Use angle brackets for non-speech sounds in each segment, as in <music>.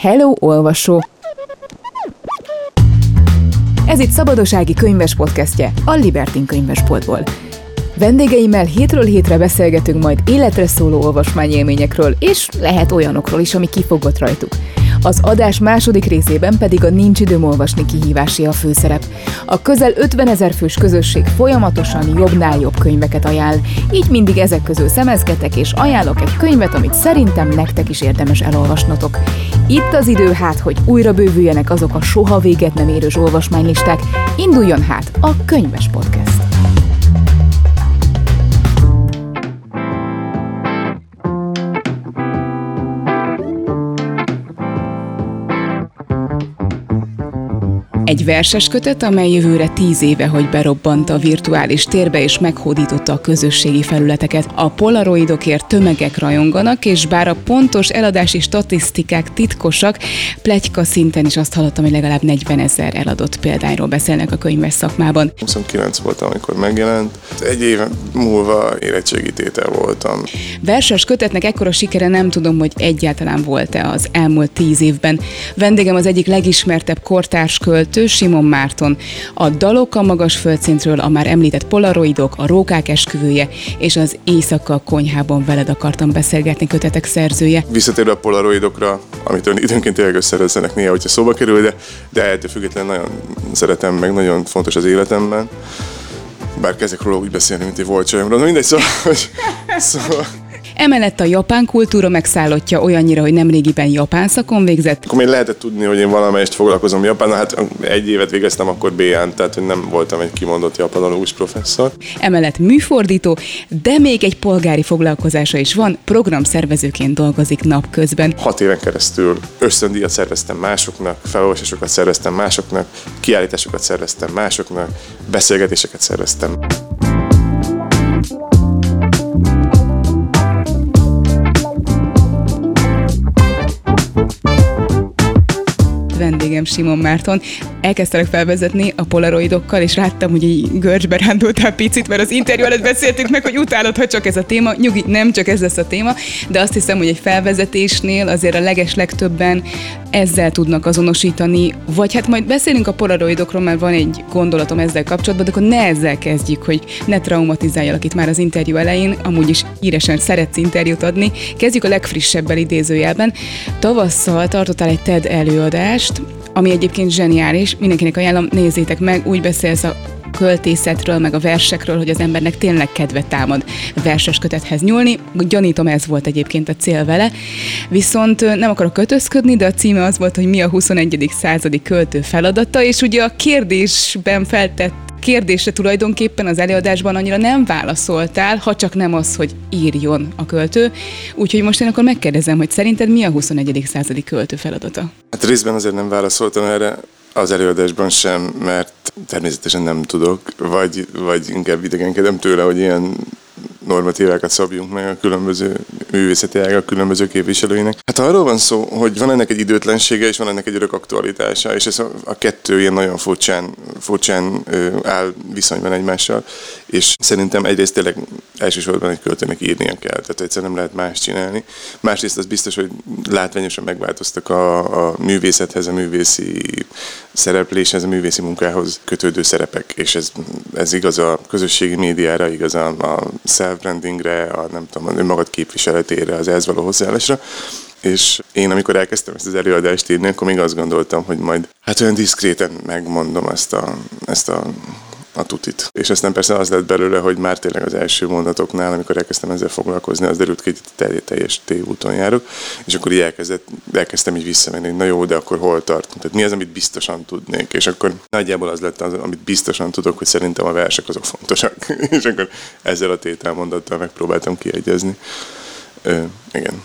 Hello, olvasó! Ez itt Szabadosági könyves podcastje, a Libertin könyvesboltból. Vendégeimmel hétről hétre beszélgetünk majd életre szóló olvasmányélményekről, és lehet olyanokról is, ami kifogott rajtuk. Az adás második részében pedig a Nincs időm olvasni kihívási a főszerep. A közel 50 ezer fős közösség folyamatosan jobbnál jobb könyveket ajánl, így mindig ezek közül szemezgetek és ajánlok egy könyvet, amit szerintem nektek is érdemes elolvasnotok. Itt az idő hát, hogy újra bővüljenek azok a soha véget nem érős olvasmánylisták, induljon hát a Könyves Podcast. Egy verses kötet, amely jövőre tíz éve, hogy berobbant a virtuális térbe és meghódította a közösségi felületeket. A polaroidokért tömegek rajonganak, és bár a pontos eladási statisztikák titkosak, plegyka szinten is azt hallottam, hogy legalább 40 ezer eladott példányról beszélnek a könyves szakmában. 29 voltam, amikor megjelent. Egy év múlva érettségítétel voltam. Verses kötetnek ekkora sikere nem tudom, hogy egyáltalán volt-e az elmúlt tíz évben. Vendégem az egyik legismertebb kortárs költő, szerkesztő Simon Márton, a dalok a magas földszintről, a már említett polaroidok, a rókák esküvője és az éjszaka konyhában veled akartam beszélgetni kötetek szerzője. Visszatérve a polaroidokra, amit ön időnként tényleg összerezzenek néha, hogyha szóba kerül, de, de ettől függetlenül nagyon szeretem, meg nagyon fontos az életemben. Bár kezdek róla úgy beszélni, mint egy volt csajomról. Mindegy, szóval, szóval Emellett a japán kultúra megszállottja olyannyira, hogy nemrégiben japán szakon végzett. Akkor még lehetett tudni, hogy én valamelyest foglalkozom japán, hát egy évet végeztem akkor B-án, tehát hogy nem voltam egy kimondott japanológus professzor. Emellett műfordító, de még egy polgári foglalkozása is van, programszervezőként dolgozik napközben. Hat éven keresztül ösztöndíjat szerveztem másoknak, felolvasásokat szerveztem másoknak, kiállításokat szerveztem másoknak, beszélgetéseket szerveztem. Vendégem Simon Márton. Elkezdtelek felvezetni a polaroidokkal, és láttam, hogy így görcsbe rándultál picit, mert az interjú előtt beszéltünk meg, hogy utálod, ha csak ez a téma. Nyugi, nem csak ez lesz a téma, de azt hiszem, hogy egy felvezetésnél azért a leges legtöbben ezzel tudnak azonosítani, vagy hát majd beszélünk a polaroidokról, mert van egy gondolatom ezzel kapcsolatban, de akkor ne ezzel kezdjük, hogy ne traumatizáljalak itt már az interjú elején, amúgy is íresen szeretsz interjút adni. Kezdjük a legfrissebbel idézőjelben. Tavasszal tartottál egy TED előadást, ami egyébként zseniális, mindenkinek ajánlom, nézzétek meg, úgy beszélsz a költészetről, meg a versekről, hogy az embernek tényleg kedve támad verses kötethez nyúlni. Gyanítom, ez volt egyébként a cél vele. Viszont nem akarok kötözködni, de a címe az volt, hogy mi a 21. századi költő feladata, és ugye a kérdésben feltett kérdésre tulajdonképpen az előadásban annyira nem válaszoltál, ha csak nem az, hogy írjon a költő. Úgyhogy most én akkor megkérdezem, hogy szerinted mi a 21. századi költő feladata? Hát részben azért nem válaszoltam erre az előadásban sem, mert természetesen nem tudok, vagy, vagy inkább idegenkedem tőle, hogy ilyen normatívákat szabjunk meg a különböző művészeti ágak különböző képviselőinek. Hát arról van szó, hogy van ennek egy időtlensége, és van ennek egy örök aktualitása, és ez a, a kettő ilyen nagyon furcsán, furcsán ö, áll viszonyban egymással, és szerintem egyrészt tényleg elsősorban egy költőnek írnia kell, tehát egyszerűen nem lehet más csinálni. Másrészt az biztos, hogy látványosan megváltoztak a, a művészethez, a művészi szerepléshez, a művészi munkához kötődő szerepek, és ez, ez igaz a közösségi médiára, igaz a, a self-brandingre, a nem tudom, a önmagad képviseletére, az ehhez való hozzáállásra. És én, amikor elkezdtem ezt az előadást írni, akkor még azt gondoltam, hogy majd hát olyan diszkréten megmondom ezt a, ezt a a tutit. És aztán persze az lett belőle, hogy már tényleg az első mondatoknál, amikor elkezdtem ezzel foglalkozni, az derült ki, hogy teljes tévúton járok, és akkor így elkezdett, elkezdtem így visszamenni, na jó, de akkor hol tartunk? Tehát mi az, amit biztosan tudnék? És akkor nagyjából az lett az, amit biztosan tudok, hogy szerintem a versek azok fontosak. <laughs> és akkor ezzel a tételmondattal megpróbáltam kiegyezni. Ö, igen.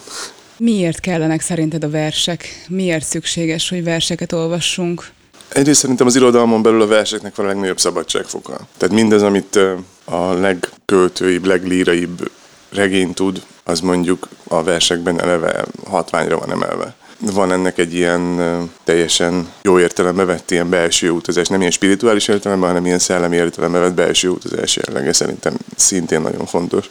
Miért kellenek szerinted a versek? Miért szükséges, hogy verseket olvassunk? Egyrészt szerintem az irodalmon belül a verseknek van a legnagyobb szabadságfoka. Tehát mindez, amit a legköltőibb, leglíraibb regény tud, az mondjuk a versekben eleve hatványra van emelve. Van ennek egy ilyen teljesen jó értelembe vett ilyen belső utazás, nem ilyen spirituális értelemben, hanem ilyen szellemi értelembe vett belső utazás jellege szerintem szintén nagyon fontos.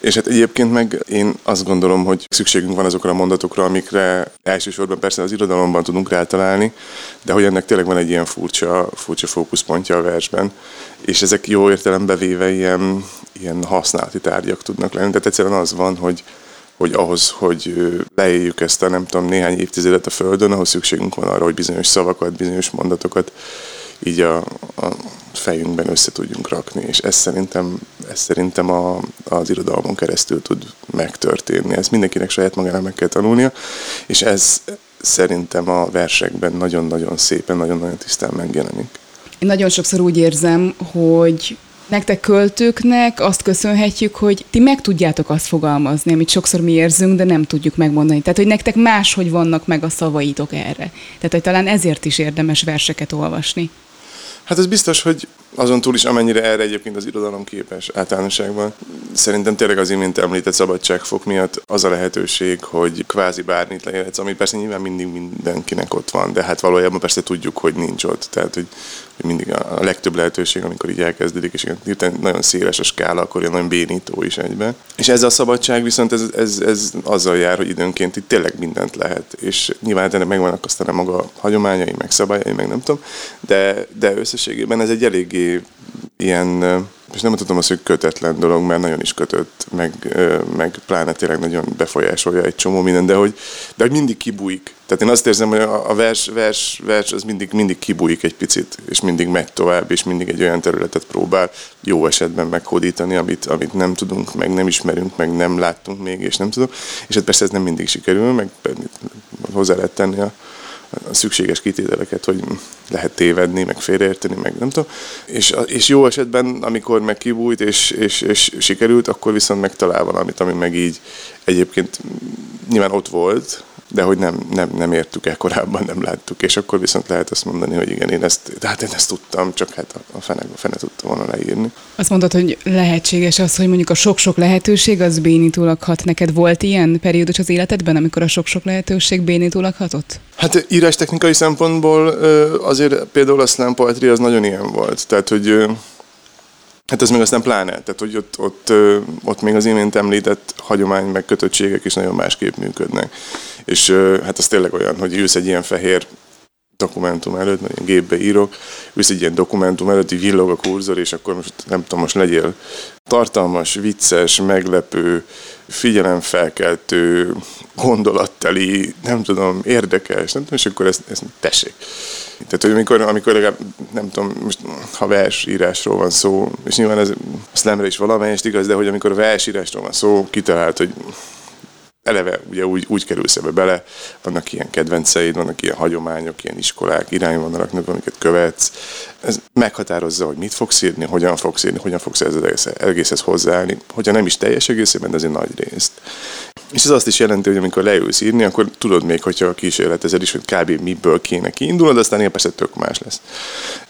És hát egyébként meg én azt gondolom, hogy szükségünk van azokra a mondatokra, amikre elsősorban persze az irodalomban tudunk rátalálni, de hogy ennek tényleg van egy ilyen furcsa, furcsa fókuszpontja a versben, és ezek jó értelembe véve ilyen, ilyen használati tárgyak tudnak lenni. Tehát egyszerűen az van, hogy hogy ahhoz, hogy leéljük ezt a nem tudom néhány évtizedet a Földön, ahhoz szükségünk van arra, hogy bizonyos szavakat, bizonyos mondatokat így a, a fejünkben össze tudjunk rakni, és ez szerintem, ez szerintem a, az irodalmon keresztül tud megtörténni. Ez mindenkinek saját magának meg kell tanulnia, és ez szerintem a versekben nagyon-nagyon szépen, nagyon-nagyon tisztán megjelenik. Én nagyon sokszor úgy érzem, hogy Nektek költőknek azt köszönhetjük, hogy ti meg tudjátok azt fogalmazni, amit sokszor mi érzünk, de nem tudjuk megmondani. Tehát, hogy nektek máshogy vannak meg a szavaitok erre. Tehát, hogy talán ezért is érdemes verseket olvasni. Hát ez biztos, hogy azon túl is, amennyire erre egyébként az irodalom képes általánosságban. Szerintem tényleg az imént említett szabadságfok miatt az a lehetőség, hogy kvázi bármit leélhetsz, ami persze nyilván mindig mindenkinek ott van, de hát valójában persze tudjuk, hogy nincs ott. Tehát, hogy, hogy mindig a, legtöbb lehetőség, amikor így elkezdődik, és ilyen nagyon széles a skála, akkor ilyen nagyon bénító is egyben. És ez a szabadság viszont ez, ez, ez azzal jár, hogy időnként itt tényleg mindent lehet. És nyilván ennek megvannak aztán a maga hagyományai, meg szabályai, meg nem tudom, de, de összességében ez egy eléggé ilyen, és nem tudom azt, hogy kötetlen dolog, mert nagyon is kötött, meg, meg pláne tényleg nagyon befolyásolja egy csomó minden, de hogy, de hogy mindig kibújik. Tehát én azt érzem, hogy a vers, vers, vers az mindig, mindig kibújik egy picit, és mindig megy tovább, és mindig egy olyan területet próbál jó esetben meghódítani, amit, amit nem tudunk, meg nem ismerünk, meg nem láttunk még, és nem tudom. És hát persze ez nem mindig sikerül, meg hozzá lehet tenni a szükséges kitételeket, hogy lehet tévedni, meg félreérteni, meg nem tudom. És, és jó esetben, amikor meg kibújt és, és, és sikerült, akkor viszont megtalál valamit, ami meg így egyébként nyilván ott volt, de hogy nem, nem, nem értük el korábban, nem láttuk, és akkor viszont lehet azt mondani, hogy igen, én ezt, hát én ezt tudtam, csak hát a fene, a fene tudta volna leírni. Azt mondtad, hogy lehetséges az, hogy mondjuk a sok-sok lehetőség az bénítólag hat. Neked volt ilyen periódus az életedben, amikor a sok-sok lehetőség bénítólag hatott? Hát írás technikai szempontból azért például a slam poetry az nagyon ilyen volt. Tehát, hogy Hát ez még aztán pláne, tehát hogy ott, ott, ott még az imént említett hagyomány meg kötöttségek is nagyon másképp működnek. És hát az tényleg olyan, hogy ülsz egy ilyen fehér dokumentum előtt, mert én gépbe írok, ülsz egy ilyen dokumentum előtt, így villog a kurzor, és akkor most nem tudom, most legyél tartalmas, vicces, meglepő, figyelemfelkeltő, gondolatteli, nem tudom, érdekes, nem tudom, és akkor ezt, ezt tessék. Tehát, hogy amikor, amikor legalább, nem tudom, most ha versírásról van szó, és nyilván ez a slamre is valamelyest igaz, de hogy amikor versírásról van szó, kitalált, hogy eleve ugye úgy, úgy kerülsz ebbe bele, vannak ilyen kedvenceid, vannak ilyen hagyományok, ilyen iskolák, irányvonalak, amiket követsz. Ez meghatározza, hogy mit fogsz írni, hogyan fogsz írni, hogyan fogsz ez az egészhez hozzáállni, hogyha nem is teljes egészében, de azért nagy részt. És ez azt is jelenti, hogy amikor leülsz írni, akkor tudod még, hogyha a kísérletezed is, hogy kb. miből kéne kiindulod, aztán ilyen persze tök más lesz.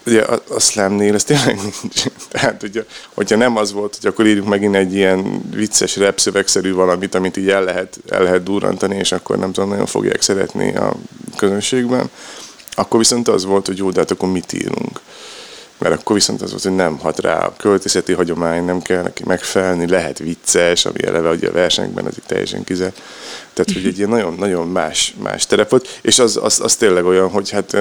Ugye a, a slamnél ez tényleg nincs. <laughs> Tehát, ugye, hogyha nem az volt, hogy akkor írjuk megint egy ilyen vicces, repszövegszerű valamit, amit így el lehet, el lehet durrantani, és akkor nem tudom, nagyon fogják szeretni a közönségben, akkor viszont az volt, hogy jó, de hát akkor mit írunk mert akkor viszont az volt, hogy nem hat rá a költészeti hagyomány, nem kell neki megfelelni, lehet vicces, ami eleve ugye a versenyben az itt teljesen kizárt. Tehát, hogy egy ilyen nagyon-nagyon más, más terep volt, és az, az, az tényleg olyan, hogy hát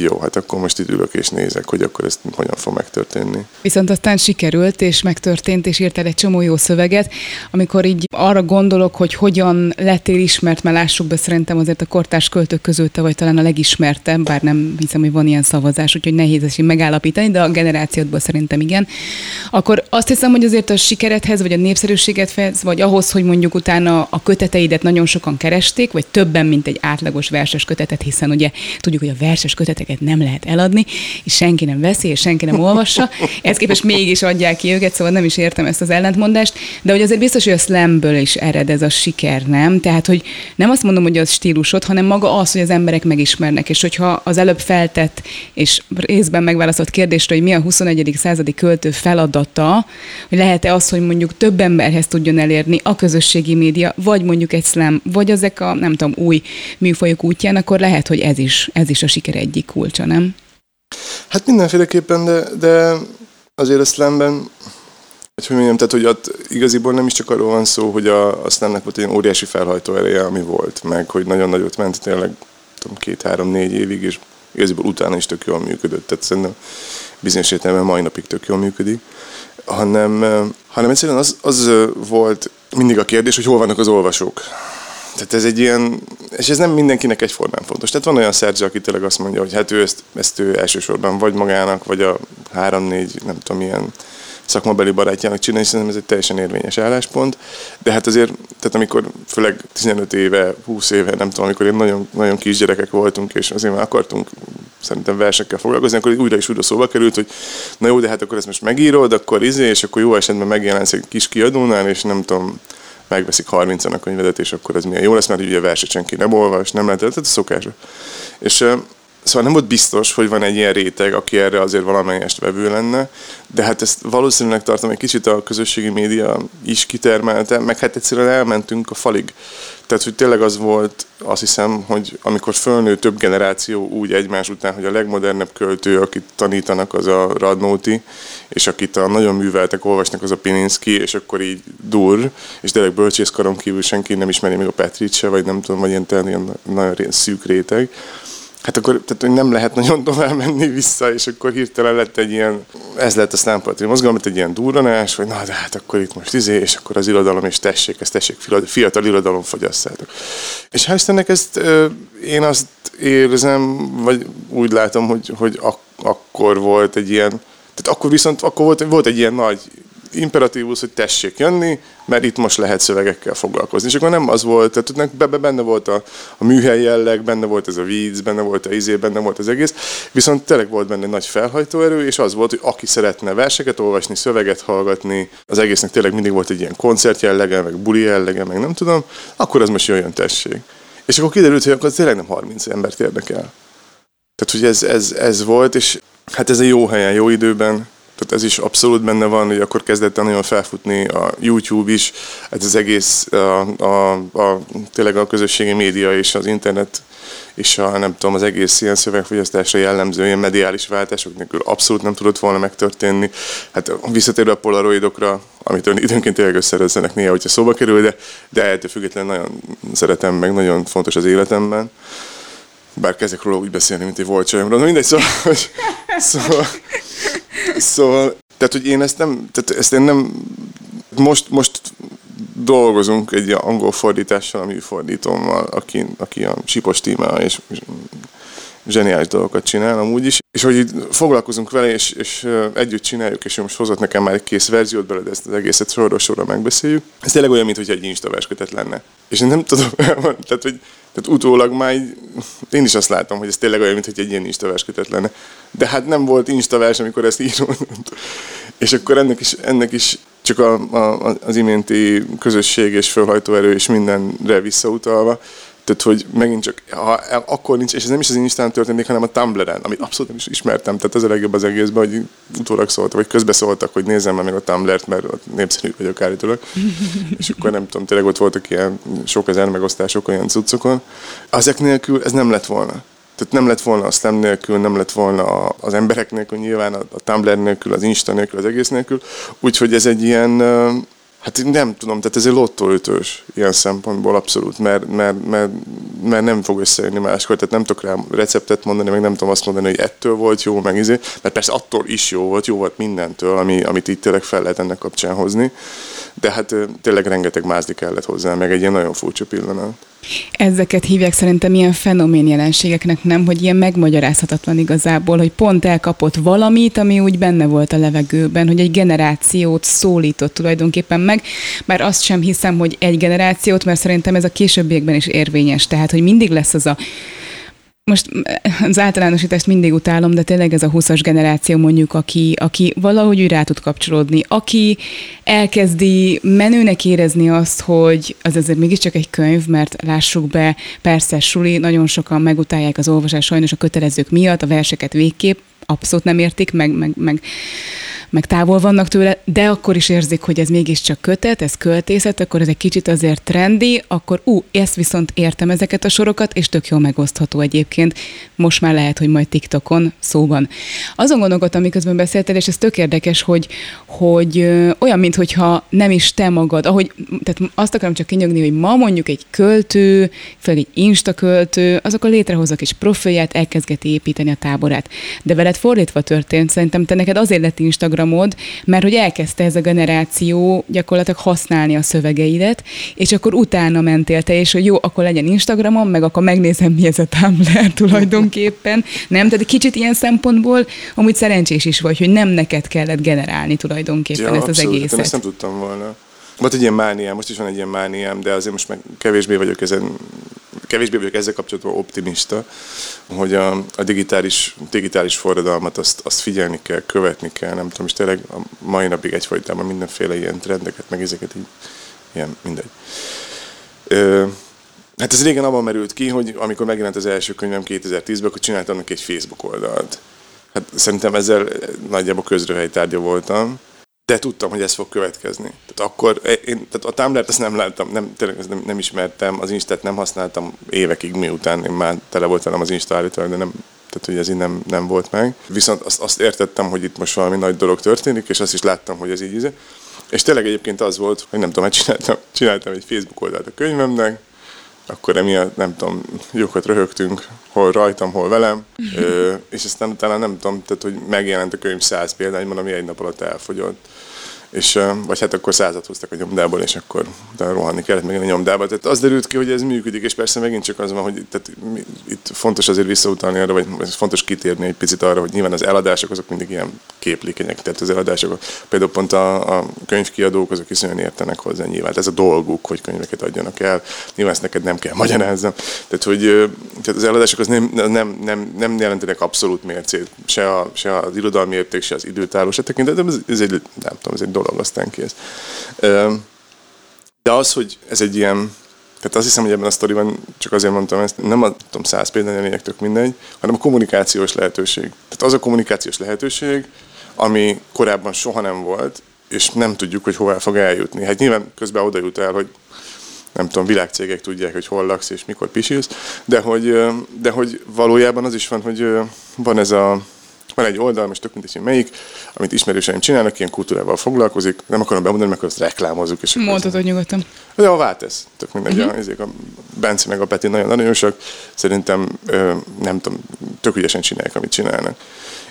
jó, hát akkor most itt ülök és nézek, hogy akkor ezt hogyan fog megtörténni. Viszont aztán sikerült, és megtörtént, és írtál egy csomó jó szöveget, amikor így arra gondolok, hogy hogyan lettél ismert, mert lássuk be, szerintem azért a kortárs költők között te vagy talán a legismertebb, bár nem hiszem, hogy van ilyen szavazás, úgyhogy nehéz ezt megállapítani, de a generációdból szerintem igen. Akkor azt hiszem, hogy azért a sikeredhez, vagy a népszerűségedhez, vagy ahhoz, hogy mondjuk utána a köteteidet nagyon sokan keresték, vagy többen, mint egy átlagos verses kötetet, hiszen ugye tudjuk, hogy a verses köteteket nem lehet eladni, és senki nem veszi, és senki nem olvassa. Ez képest mégis adják ki őket, szóval nem is értem ezt az ellentmondást, de hogy azért biztos, hogy a slamből is ered ez a siker, nem? Tehát, hogy nem azt mondom, hogy az stílusod, hanem maga az, hogy az emberek megismernek, és hogyha az előbb feltett és részben megválaszolt kérdésre, hogy mi a 21. századi költő feladata, hogy lehet-e az, hogy mondjuk több emberhez tudjon elérni a közösségi média, vagy mondjuk egy slam vagy ezek a, nem tudom, új műfajok útján, akkor lehet, hogy ez is, ez is a siker egyik kulcsa, nem? Hát mindenféleképpen, de, de azért a slamben hogy, hogy mondjam, tehát, hogy ott igaziból nem is csak arról van szó, hogy a, a slamnek volt egy óriási felhajtó ereje, ami volt, meg hogy nagyon nagyot ment, tényleg tudom, két-három-négy évig, és igaziból utána is tök jól működött. Tehát szerintem bizonyos értelemben mai napig tök jól működik. Hanem, hanem egyszerűen az, az volt mindig a kérdés, hogy hol vannak az olvasók. Tehát ez egy ilyen, és ez nem mindenkinek egyformán fontos. Tehát van olyan szerző, aki tényleg azt mondja, hogy hát ő ezt, ezt ő elsősorban vagy magának, vagy a három-négy, nem tudom, milyen szakmabeli barátjának csinálni, szerintem ez egy teljesen érvényes álláspont. De hát azért, tehát amikor főleg 15 éve, 20 éve, nem tudom, amikor én nagyon, nagyon kisgyerekek voltunk, és azért már akartunk szerintem versekkel foglalkozni, akkor újra is újra szóba került, hogy na jó, de hát akkor ezt most megírod, akkor izé, és akkor jó esetben megjelensz egy kis kiadónál, és nem tudom, megveszik 30 a könyvedet, és akkor ez milyen jó lesz, mert ugye verset senki nem olvas, nem lehet, tehát a szokás. És Szóval nem volt biztos, hogy van egy ilyen réteg, aki erre azért valamelyest vevő lenne, de hát ezt valószínűleg tartom egy kicsit a közösségi média is kitermelte, meg hát egyszerűen elmentünk a falig. Tehát, hogy tényleg az volt, azt hiszem, hogy amikor fölnő több generáció úgy egymás után, hogy a legmodernebb költő, akit tanítanak, az a Radnóti, és akit a nagyon műveltek olvasnak, az a Pininski, és akkor így dur, és tényleg bölcsészkaron kívül senki nem ismeri még a Petrit se, vagy nem tudom, vagy ilyen, ilyen nagyon szűk réteg hát akkor tehát, hogy nem lehet nagyon <laughs> tovább menni vissza, és akkor hirtelen lett egy ilyen, ez lett a szlámpatri mozgalom, egy ilyen durranás, vagy na, de hát akkor itt most izé, és akkor az irodalom, és tessék, ezt tessék, fiatal irodalom fogyasszátok. És hál' Istennek ezt én azt érzem, vagy úgy látom, hogy, hogy ak- akkor volt egy ilyen, tehát akkor viszont akkor volt, volt egy ilyen nagy imperatívus, hogy tessék jönni, mert itt most lehet szövegekkel foglalkozni. És akkor nem az volt, tehát be, benne volt a, a műhely jelleg, benne volt ez a víz, benne volt a izé, benne volt az egész, viszont tényleg volt benne nagy felhajtóerő, és az volt, hogy aki szeretne verseket olvasni, szöveget hallgatni, az egésznek tényleg mindig volt egy ilyen koncert jellege, meg buli jellege, meg nem tudom, akkor az most jöjjön tessék. És akkor kiderült, hogy akkor tényleg nem 30 embert érdekel. Tehát, hogy ez, ez, ez volt, és hát ez a jó helyen, jó időben, tehát ez is abszolút benne van, hogy akkor kezdett el nagyon felfutni a YouTube is, hát az egész, a, a, a, tényleg a közösségi média és az internet és a, nem tudom, az egész ilyen szövegfogyasztásra jellemző ilyen mediális váltások nélkül abszolút nem tudott volna megtörténni. Hát visszatérve a polaroidokra, amit időnként tényleg összerezzenek néha, hogyha szóba kerül, de, de ettől függetlenül nagyon szeretem, meg nagyon fontos az életemben bár kezdek róla úgy beszélni, mint egy volt csajomról, de mindegy, szóval, hogy, szóval, szóval, tehát, hogy én ezt nem, tehát ezt én nem, most, most dolgozunk egy angol fordítással, a műfordítómmal, aki, aki a Sipos tíma, és, és zseniális dolgokat csinál amúgy is, és hogy foglalkozunk vele, és, és együtt csináljuk, és ő most hozott nekem már egy kész verziót belőle, ezt az egészet sorról sorra megbeszéljük. Ez tényleg olyan, mintha egy instaverskötet lenne. És én nem tudom, <laughs> tehát, hogy tehát utólag már így, én is azt látom, hogy ez tényleg olyan, mintha egy ilyen instaverskötet lenne. De hát nem volt instavers, amikor ezt írom. és akkor ennek is, ennek is csak a, a, az iménti közösség és fölhajtóerő és mindenre visszautalva, tehát, hogy megint csak, ha akkor nincs, és ez nem is az Instán történik, hanem a Tumblr-en, amit abszolút nem is ismertem. Tehát ez a legjobb az egészben, hogy utólag szóltak, vagy közbeszóltak, hogy nézzem meg a Tumblr-t, mert ott népszerű vagyok állítólag. <laughs> és akkor nem tudom, tényleg ott voltak ilyen sok ezer megosztások olyan cuccokon. Ezek nélkül ez nem lett volna. Tehát nem lett volna a Slam nélkül, nem lett volna az emberek nélkül, nyilván a, a Tumblr nélkül, az Insta nélkül, az egész nélkül. Úgyhogy ez egy ilyen Hát nem tudom, tehát ez egy lottóütős ilyen szempontból abszolút, mert, mert, mert, mert nem fog összejönni máskor, tehát nem tudok rá receptet mondani, meg nem tudom azt mondani, hogy ettől volt jó, meg izé, mert persze attól is jó volt, jó volt mindentől, ami, amit itt tényleg fel lehet ennek kapcsán hozni, de hát tényleg rengeteg mázdi kellett hozzá, meg egy ilyen nagyon furcsa pillanat. Ezeket hívják szerintem ilyen fenomén jelenségeknek, nem, hogy ilyen megmagyarázhatatlan igazából, hogy pont elkapott valamit, ami úgy benne volt a levegőben, hogy egy generációt szólított tulajdonképpen meg, bár azt sem hiszem, hogy egy generációt, mert szerintem ez a későbbiekben is érvényes, tehát, hogy mindig lesz az a most az általánosítást mindig utálom, de tényleg ez a 20-as generáció mondjuk, aki, aki valahogy úgy rá tud kapcsolódni, aki elkezdi menőnek érezni azt, hogy az azért mégiscsak egy könyv, mert lássuk be, persze suli, nagyon sokan megutálják az olvasás sajnos a kötelezők miatt, a verseket végképp abszolút nem értik, meg, meg, meg meg távol vannak tőle, de akkor is érzik, hogy ez mégiscsak kötet, ez költészet, akkor ez egy kicsit azért trendi, akkor ú, ezt viszont értem ezeket a sorokat, és tök jól megosztható egyébként. Most már lehet, hogy majd TikTokon szóban. Azon gondolkodtam, miközben beszéltél, és ez tök érdekes, hogy, hogy ö, olyan, mintha nem is te magad, ahogy, tehát azt akarom csak kinyögni, hogy ma mondjuk egy költő, főleg egy insta költő, azok a létrehozok is profilját, elkezdgeti építeni a táborát. De veled fordítva történt, szerintem te neked azért lett Instagramod, mert hogy elkezdte ez a generáció gyakorlatilag használni a szövegeidet, és akkor utána mentél te, és hogy jó, akkor legyen Instagramon, meg akkor megnézem, mi ez a Tumblr <laughs> tulajdonképpen. Nem? Tehát kicsit ilyen szempontból amúgy szerencsés is vagy, hogy nem neked kellett generálni tulajdonképpen Ja, ezt az abszolút, egészet. Én ezt nem tudtam volna. Volt egy ilyen mániám, most is van egy ilyen mániám, de azért most meg kevésbé vagyok ezen, kevésbé vagyok ezzel kapcsolatban optimista, hogy a, a digitális, digitális forradalmat azt, azt figyelni kell, követni kell, nem tudom, és tényleg a mai napig egyfolytában mindenféle ilyen trendeket, meg ezeket így, ilyen, mindegy. Ö, hát ez régen abban merült ki, hogy amikor megjelent az első könyvem 2010-ben, akkor csináltam neki egy Facebook oldalt. Hát szerintem ezzel nagyjából közröhelytárgya voltam, de tudtam, hogy ez fog következni. Tehát akkor én tehát a Tumblr-t ezt nem láttam, nem, tényleg nem, nem ismertem, az Instát nem használtam évekig, miután én már tele volt velem az Insta állítólag, de nem, tehát hogy ez így nem, nem volt meg. Viszont azt, azt értettem, hogy itt most valami nagy dolog történik, és azt is láttam, hogy ez így. És tényleg egyébként az volt, hogy nem tudom, hát csináltam, csináltam egy Facebook oldalt a könyvemnek, akkor emiatt nem tudom, jókat röhögtünk, hol rajtam, hol velem, ö, és aztán utána nem tudom, tehát hogy megjelent a könyv száz példányban, ami egy nap alatt elfogyott. És, vagy hát akkor százat hoztak a nyomdából, és akkor utána rohanni kellett meg a nyomdába. Tehát az derült ki, hogy ez működik, és persze megint csak az van, hogy tehát mi, itt fontos azért visszautalni arra, vagy fontos kitérni egy picit arra, hogy nyilván az eladások azok mindig ilyen képlékenyek, tehát az eladások, például pont a, a könyvkiadók azok iszonyan értenek hozzá nyilván, ez a dolguk, hogy könyveket adjanak el, nyilván ezt neked nem kell magyarázzam, tehát hogy tehát az eladások az nem, nem, nem, nem jelentenek abszolút mércét, se, a, se az irodalmi érték, se az időtállóság tekintetben, ez, ez egy, nem tudom, ez egy dolog, aztán kész. De az, hogy ez egy ilyen, tehát azt hiszem, hogy ebben a sztoriban csak azért mondtam ezt, nem a tudom, száz példány a lényeg tök mindegy, hanem a kommunikációs lehetőség. Tehát az a kommunikációs lehetőség, ami korábban soha nem volt, és nem tudjuk, hogy hová fog eljutni. Hát nyilván közben oda jut el, hogy nem tudom, világcégek tudják, hogy hol laksz és mikor pisilsz, de hogy, de hogy valójában az is van, hogy van ez a, van egy oldal, most tök mindegy, hogy melyik, amit ismerőseim csinálnak, ilyen kultúrával foglalkozik, nem akarom bemondani, mert azt reklámozzuk. És Mondhatod nyugodtan. de a Váltesz, tök mindegy, uh-huh. ezek a Bence meg a Peti nagyon aranyosak, szerintem ö, nem tudom, tök ügyesen csinálják, amit csinálnak.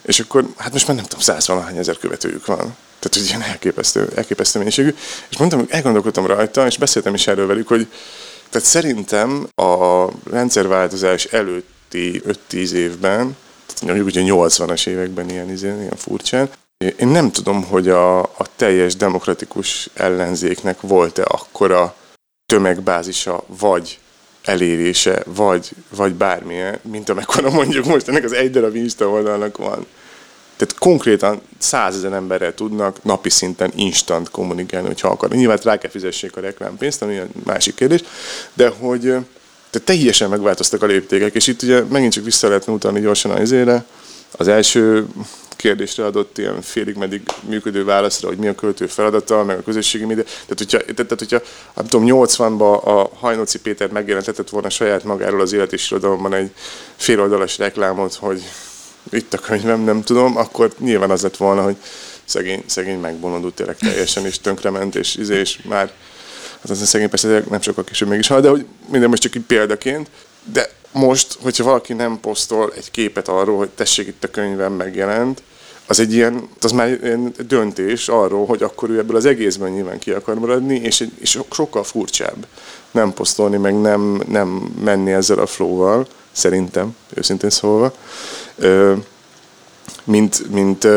És akkor, hát most már nem tudom, száz valahány ezer követőjük van. Tehát, hogy ilyen elképesztő, elképesztő mennyiségű. És mondtam, elgondolkodtam rajta, és beszéltem is erről velük, hogy tehát szerintem a rendszerváltozás előtti 5-10 évben, mondjuk ugye 80-as években ilyen, izé, ilyen furcsán, én nem tudom, hogy a, a teljes demokratikus ellenzéknek volt-e akkora tömegbázisa, vagy elérése, vagy, vagy bármilyen, mint amekkora mondjuk most ennek az egy darab Insta oldalnak van. Tehát konkrétan százezer emberrel tudnak napi szinten instant kommunikálni, hogyha akarnak. Nyilván rá kell fizessék a reklámpénzt, ami egy másik kérdés, de hogy tehát teljesen megváltoztak a léptékek, és itt ugye megint csak vissza lehetne utalni gyorsan az izére. Az első kérdésre adott ilyen félig meddig működő válaszra, hogy mi a költő feladata, meg a közösségi média. Tehát, hogyha, tehát, hogyha nem tudom, 80-ban a Hajnóci Péter megjelentetett volna saját magáról az élet és irodalomban egy féloldalas reklámot, hogy itt a könyvem, nem tudom, akkor nyilván az lett volna, hogy szegény, szegény megbolondult tényleg teljesen, és tönkrement, és, és már hát az a szegény persze nem sokkal később mégis hal, de hogy minden most csak így példaként, de most, hogyha valaki nem posztol egy képet arról, hogy tessék itt a könyvem megjelent, az egy ilyen, az már ilyen döntés arról, hogy akkor ő ebből az egészben nyilván ki akar maradni, és, egy, és sokkal furcsább nem posztolni, meg nem, nem menni ezzel a flow-val, szerintem, őszintén szólva, mint, mint,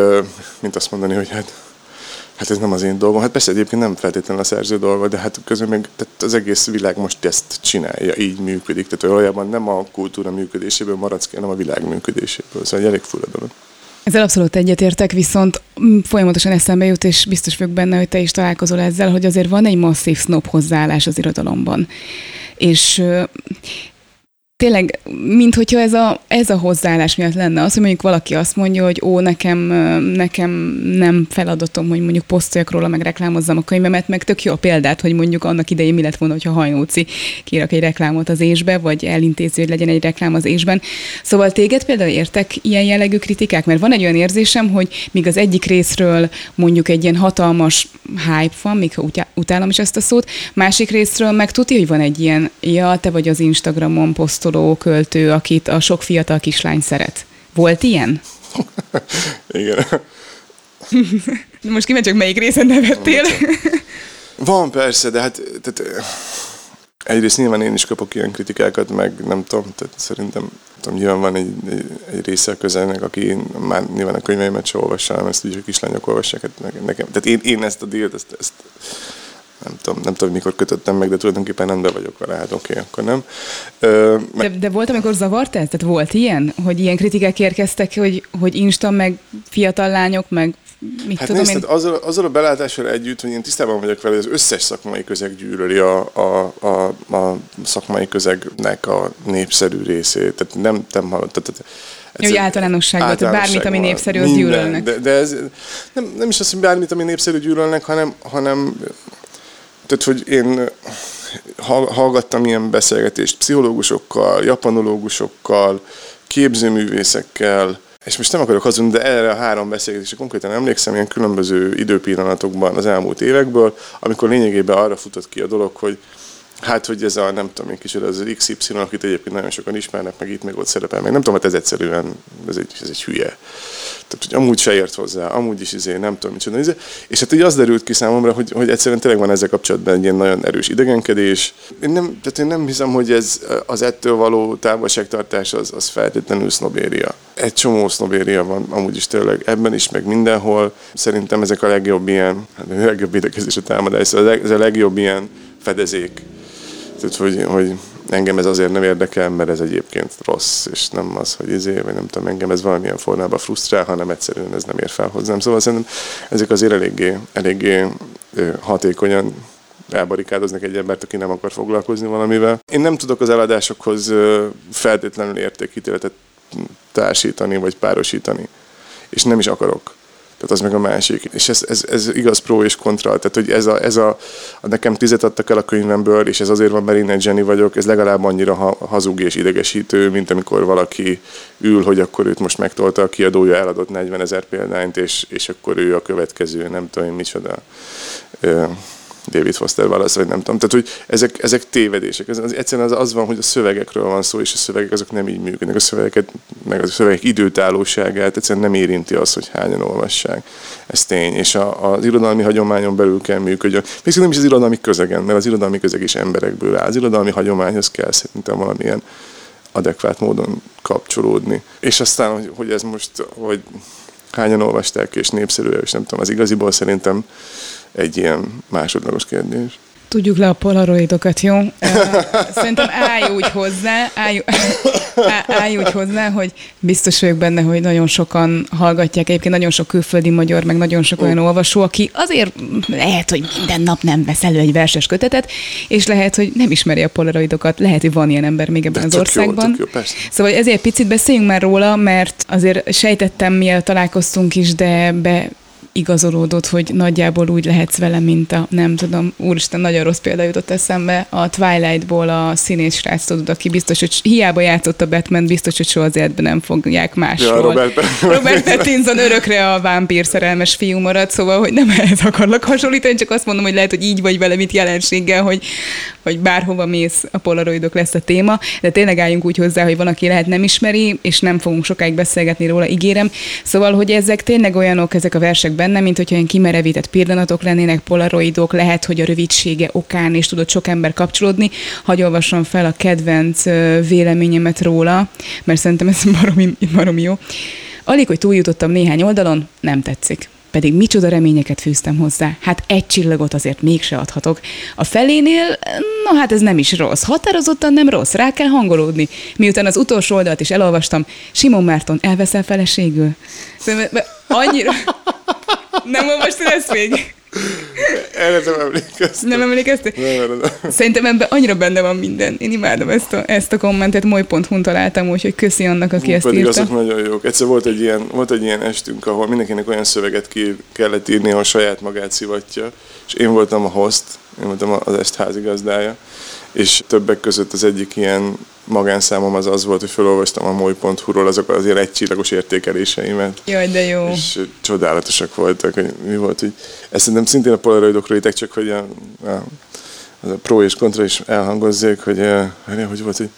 mint azt mondani, hogy hát, hát ez nem az én dolgom. Hát persze egyébként nem feltétlenül a szerző dolga, de hát közben meg tehát az egész világ most ezt csinálja, így működik. Tehát valójában nem a kultúra működéséből maradsz ki, hanem a világ működéséből. Szóval egy elég fura dolog. Ezzel abszolút egyetértek, viszont mm, folyamatosan eszembe jut, és biztos vagyok benne, hogy te is találkozol ezzel, hogy azért van egy masszív snob hozzáállás az irodalomban. És tényleg, mint hogyha ez a, ez a hozzáállás miatt lenne az, hogy mondjuk valaki azt mondja, hogy ó, nekem, nekem nem feladatom, hogy mondjuk posztoljak róla, meg reklámozzam a könyvemet, meg tök jó a példát, hogy mondjuk annak idején mi lett volna, hogyha Hajnóci kirak egy reklámot az ésbe, vagy elintézi, hogy legyen egy reklám az ésben. Szóval téged például értek ilyen jellegű kritikák, mert van egy olyan érzésem, hogy míg az egyik részről mondjuk egy ilyen hatalmas hype van, még ha utálom is ezt a szót, másik részről meg tudja, hogy van egy ilyen, ja, te vagy az Instagramon poszt posztoló költő, akit a sok fiatal kislány szeret. Volt ilyen? <laughs> Igen. <laughs> Most kíváncsi, melyik részen nevettél. Van persze, de hát tehát, egyrészt nyilván én is kapok ilyen kritikákat, meg nem tudom, tehát szerintem tudom, nyilván van egy, egy, egy része a közelnek, aki már nyilván a könyveimet sem olvassa, hanem ezt úgy a kislányok olvassák, hát nekem. Tehát én, én ezt a dílt, ezt, ezt nem tudom, nem tudom, mikor kötöttem meg, de tulajdonképpen nem be vagyok vele, hát oké, okay, akkor nem. Ö, de, de volt, amikor zavart ez? Tehát volt ilyen, hogy ilyen kritikák érkeztek, hogy, hogy Insta, meg fiatal lányok, meg mit hát tudom nézd, én... azzal, azzal a belátással együtt, hogy én tisztában vagyok vele, hogy az összes szakmai közeg gyűlöli a, a, a, a szakmai közegnek a népszerű részét. Tehát nem, nem hallott. Tehát, jó, hogy általánosságban, tehát bármit, ami népszerű, az gyűlölnek. De, de ez nem, nem is az, hogy bármit, ami népszerű gyűlölnek, hanem, hanem tehát, hogy én hallgattam ilyen beszélgetést pszichológusokkal, japanológusokkal, képzőművészekkel, és most nem akarok hazudni, de erre a három beszélgetésre konkrétan emlékszem ilyen különböző időpillanatokban az elmúlt évekből, amikor lényegében arra futott ki a dolog, hogy Hát, hogy ez a, nem tudom, én kicsit az XY, akit egyébként nagyon sokan ismernek, meg itt, meg ott szerepel, meg nem tudom, hát ez egyszerűen, ez egy, ez egy hülye. Tehát, hogy amúgy se ért hozzá, amúgy is izé, nem tudom, micsoda. Izé. És hát így az derült ki számomra, hogy, hogy egyszerűen tényleg van ezzel kapcsolatban egy ilyen nagyon erős idegenkedés. Én nem, tehát én nem hiszem, hogy ez az ettől való távolságtartás az, az feltétlenül sznobéria. Egy csomó sznobéria van amúgy is tényleg ebben is, meg mindenhol. Szerintem ezek a legjobb ilyen, hát a legjobb idekezés a támadás, ez a legjobb ilyen fedezék tehát, hogy, hogy engem ez azért nem érdekel, mert ez egyébként rossz, és nem az, hogy izé, vagy nem tudom, engem ez valamilyen formában frusztrál, hanem egyszerűen ez nem ér fel hozzám. Szóval szerintem ezek azért eléggé, eléggé hatékonyan elbarikádoznak egy embert, aki nem akar foglalkozni valamivel. Én nem tudok az eladásokhoz feltétlenül értékítéletet társítani, vagy párosítani. És nem is akarok. Tehát az meg a másik. És ez, ez, ez igaz pro és kontra. Tehát, hogy ez a, ez a, a nekem tizet adtak el a könyvemből, és ez azért van, mert én egy zseni vagyok, ez legalább annyira hazug és idegesítő, mint amikor valaki ül, hogy akkor őt most megtolta a kiadója, eladott 40 ezer példányt, és, és akkor ő a következő, nem tudom én micsoda David Foster Wallace, vagy nem tudom. Tehát, hogy ezek, ezek tévedések. Ez, az, egyszerűen az, az van, hogy a szövegekről van szó, és a szövegek azok nem így működnek. A szövegeket, meg a szövegek időtállóságát egyszerűen nem érinti az, hogy hányan olvassák. Ez tény. És a, az irodalmi hagyományon belül kell működjön. Még nem is az irodalmi közegen, mert az irodalmi közeg is emberekből áll. Az irodalmi hagyományhoz kell szerintem valamilyen adekvát módon kapcsolódni. És aztán, hogy, hogy ez most, hogy hányan olvasták és népszerű, és nem tudom, az igaziból szerintem egy ilyen másodlagos kérdés. Tudjuk le a polaroidokat, jó? Szerintem állj úgy hozzá, állj, állj úgy hozzá, hogy biztos vagyok benne, hogy nagyon sokan hallgatják, egyébként nagyon sok külföldi magyar, meg nagyon sok olyan olvasó, aki azért lehet, hogy minden nap nem vesz elő egy verses kötetet, és lehet, hogy nem ismeri a polaroidokat, lehet, hogy van ilyen ember még ebben De az országban. Jó, jó, szóval ezért picit beszéljünk már róla, mert azért sejtettem, mielőtt találkoztunk is, de be igazolódott, hogy nagyjából úgy lehetsz vele, mint a, nem tudom, úristen, nagyon rossz példa jutott eszembe, a Twilightból a színész srác, tudod, aki biztos, hogy hiába játszott a Batman, biztos, hogy soha az életben nem fogják másról. Ja, Robert, Robert Pattinson örökre a vámpír szerelmes fiú marad, szóval, hogy nem ehhez akarlak hasonlítani, csak azt mondom, hogy lehet, hogy így vagy vele, mint jelenséggel, hogy, hogy bárhova mész, a polaroidok lesz a téma, de tényleg álljunk úgy hozzá, hogy van, aki lehet nem ismeri, és nem fogunk sokáig beszélgetni róla, ígérem. Szóval, hogy ezek tényleg olyanok, ezek a versek benne, mint hogyha ilyen kimerevített pillanatok lennének, polaroidok, lehet, hogy a rövidsége okán is tudott sok ember kapcsolódni. Hagy olvassam fel a kedvenc véleményemet róla, mert szerintem ez <laughs> baromi, baromi jó. Alig, hogy túljutottam néhány oldalon, nem tetszik pedig micsoda reményeket fűztem hozzá. Hát egy csillagot azért mégse adhatok. A felénél, na hát ez nem is rossz. Határozottan nem rossz, rá kell hangolódni. Miután az utolsó oldalt is elolvastam, Simon Márton elveszel feleségül. Annyira... Nem olvastad ezt még? Erre nem emlékeztem. Nem emlékeztél? Nem, nem, nem. Szerintem ebben annyira benne van minden. Én imádom ezt a, ezt a kommentet, moly.hu-n találtam, úgyhogy köszi annak, aki ezt Pedig írta. azok nagyon jók. Egyszer volt egy, ilyen, volt egy ilyen estünk, ahol mindenkinek olyan szöveget ki kellett írni, ahol saját magát szivatja, és én voltam a host, én voltam az est házigazdája, és többek között az egyik ilyen magánszámom az az volt, hogy felolvastam a moly.hu-ról azok az ilyen egycsillagos értékeléseimet. Jaj, de jó. És csodálatosak voltak, hogy mi volt, hogy ezt szerintem szintén a polaroidokról ítek, csak hogy a, a, az a pro és kontra is elhangozzék, hogy, eh, hogy volt, hogy,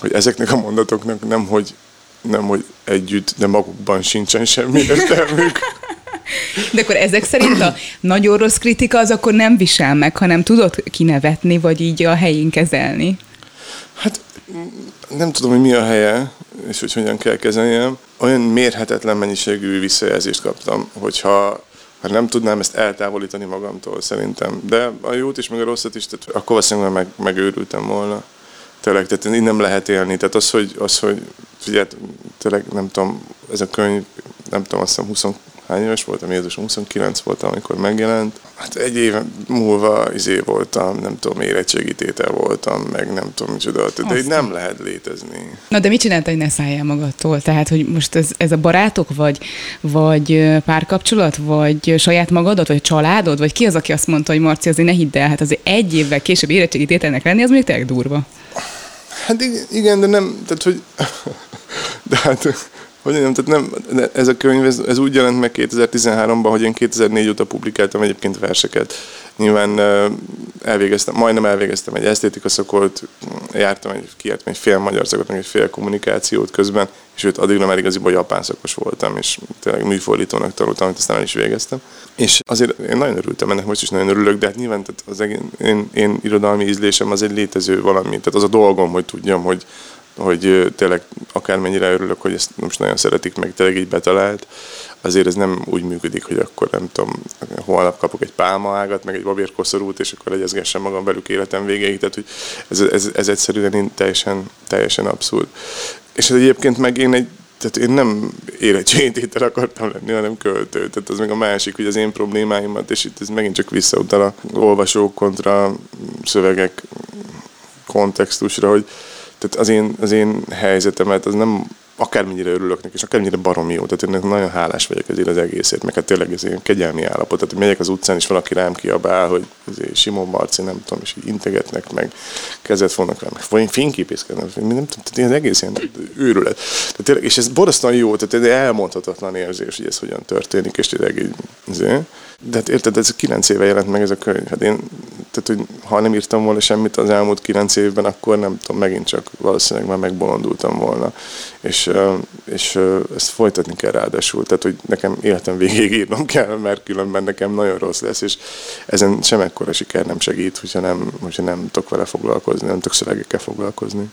hogy ezeknek a mondatoknak nem, hogy nem, hogy együtt, de magukban sincsen semmi értelmük. <laughs> De akkor ezek szerint a nagyon rossz kritika az akkor nem visel meg, hanem tudod kinevetni, vagy így a helyén kezelni. Hát nem tudom, hogy mi a helye, és hogy hogyan kell kezeljem. Olyan mérhetetlen mennyiségű visszajelzést kaptam, hogyha ha nem tudnám ezt eltávolítani magamtól szerintem. De a jót is, meg a rosszat is, tehát akkor valószínűleg meg, megőrültem volna. Tényleg, tehát így nem lehet élni. Tehát az, hogy, az, hogy figyelj, tényleg nem tudom, ez a könyv, nem tudom, azt hiszem 20 hány éves voltam, Jézusom, 29 voltam, amikor megjelent. Hát egy év múlva izé voltam, nem tudom, érettségítétel voltam, meg nem tudom micsoda, de így nem lehet létezni. Na de mit csináltál, hogy ne szálljál magadtól? Tehát, hogy most ez, ez a barátok, vagy, vagy párkapcsolat, vagy saját magadat, vagy családod, vagy ki az, aki azt mondta, hogy Marci, azért ne hidd el, hát azért egy évvel később érettségítételnek lenni, az mondjuk tényleg durva. Hát igen, de nem, tehát hogy, <laughs> de hát hogy nem, tehát nem, ez a könyv, ez, ez úgy jelent meg 2013-ban, hogy én 2004 óta publikáltam egyébként verseket. Nyilván elvégeztem, majdnem elvégeztem egy esztétika szakot, jártam egy, kijártam egy fél magyar szakot, meg egy fél kommunikációt közben, és őt addigra már igaziból japán szakos voltam, és tényleg műfordítónak tanultam, amit aztán el is végeztem. És azért én nagyon örültem ennek, most is nagyon örülök, de hát nyilván tehát az egén, én, én irodalmi ízlésem az egy létező valami, tehát az a dolgom, hogy tudjam, hogy hogy tényleg akármennyire örülök, hogy ezt most nagyon szeretik, meg tényleg így betalált, azért ez nem úgy működik, hogy akkor nem tudom, holnap kapok egy pálmaágat, meg egy babérkoszorút, és akkor legyezgessem magam velük életem végéig, tehát hogy ez, ez, ez egyszerűen teljesen, teljesen abszurd. És ez egyébként meg én egy tehát én nem érettségítétel akartam lenni, hanem költő. Tehát az meg a másik, hogy az én problémáimat, és itt ez megint csak visszautal a olvasók kontra szövegek kontextusra, hogy tehát az én, az én helyzetemet, az nem akármennyire örülök neki, és akármennyire baromi jó. Tehát én nagyon hálás vagyok ezért az egészért, meg hát tényleg ez egy kegyelmi állapot. Tehát megyek az utcán, és valaki rám kiabál, hogy Simon Barci, nem tudom, és így integetnek, meg kezet fognak rá, meg vagy én fényképészkednek, nem tudom, tehát az egész ilyen őrület. Tehát tényleg, és ez borzasztóan jó, tehát ez elmondhatatlan érzés, hogy ez hogyan történik, és tényleg így, azért. De hát érted, ez kilenc éve jelent meg ez a könyv. Hát én, tehát, hogy ha nem írtam volna semmit az elmúlt kilenc évben, akkor nem tudom, megint csak valószínűleg már megbolondultam volna. És, és ezt folytatni kell ráadásul. Tehát, hogy nekem életem végéig írnom kell, mert különben nekem nagyon rossz lesz, és ezen sem ekkora siker nem segít, hogyha nem, hogyha nem tudok vele foglalkozni, nem tudok szövegekkel foglalkozni.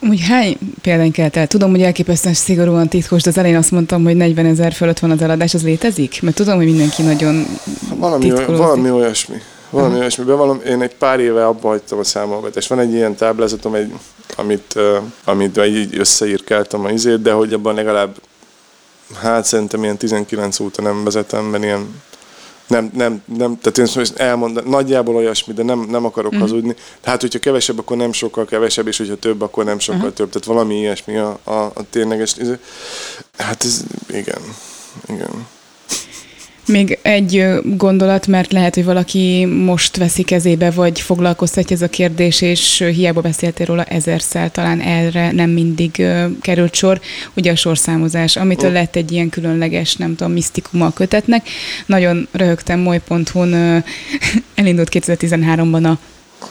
Úgy hány példány kellett el? Tudom, hogy elképesztően szigorúan titkos, de az elején azt mondtam, hogy 40 ezer fölött van az eladás, az létezik? Mert tudom, hogy mindenki nagyon valami, oly, valami olyasmi. Valami uh-huh. olyasmi. Bevallom, én egy pár éve abba hagytam a számolgatást. Van egy ilyen táblázatom, egy, amit, uh, amit így összeírkáltam a izét, de hogy abban legalább, hát szerintem ilyen 19 óta nem vezetem, mert ilyen nem, nem, nem, tehát én elmondom, nagyjából olyasmi, de nem, nem akarok uh-huh. hazudni. Tehát, hogyha kevesebb, akkor nem sokkal kevesebb, és hogyha több, akkor nem sokkal uh-huh. több. Tehát valami ilyesmi a, a, a tényleges. Hát ez, igen, igen. Még egy gondolat, mert lehet, hogy valaki most veszi kezébe, vagy foglalkoztatja ez a kérdés, és hiába beszéltél róla ezerszer, talán erre nem mindig került sor. Ugye a sorszámozás, amitől lett egy ilyen különleges, nem tudom, misztikuma a kötetnek. Nagyon röhögtem moly.hu-n, <laughs> elindult 2013-ban a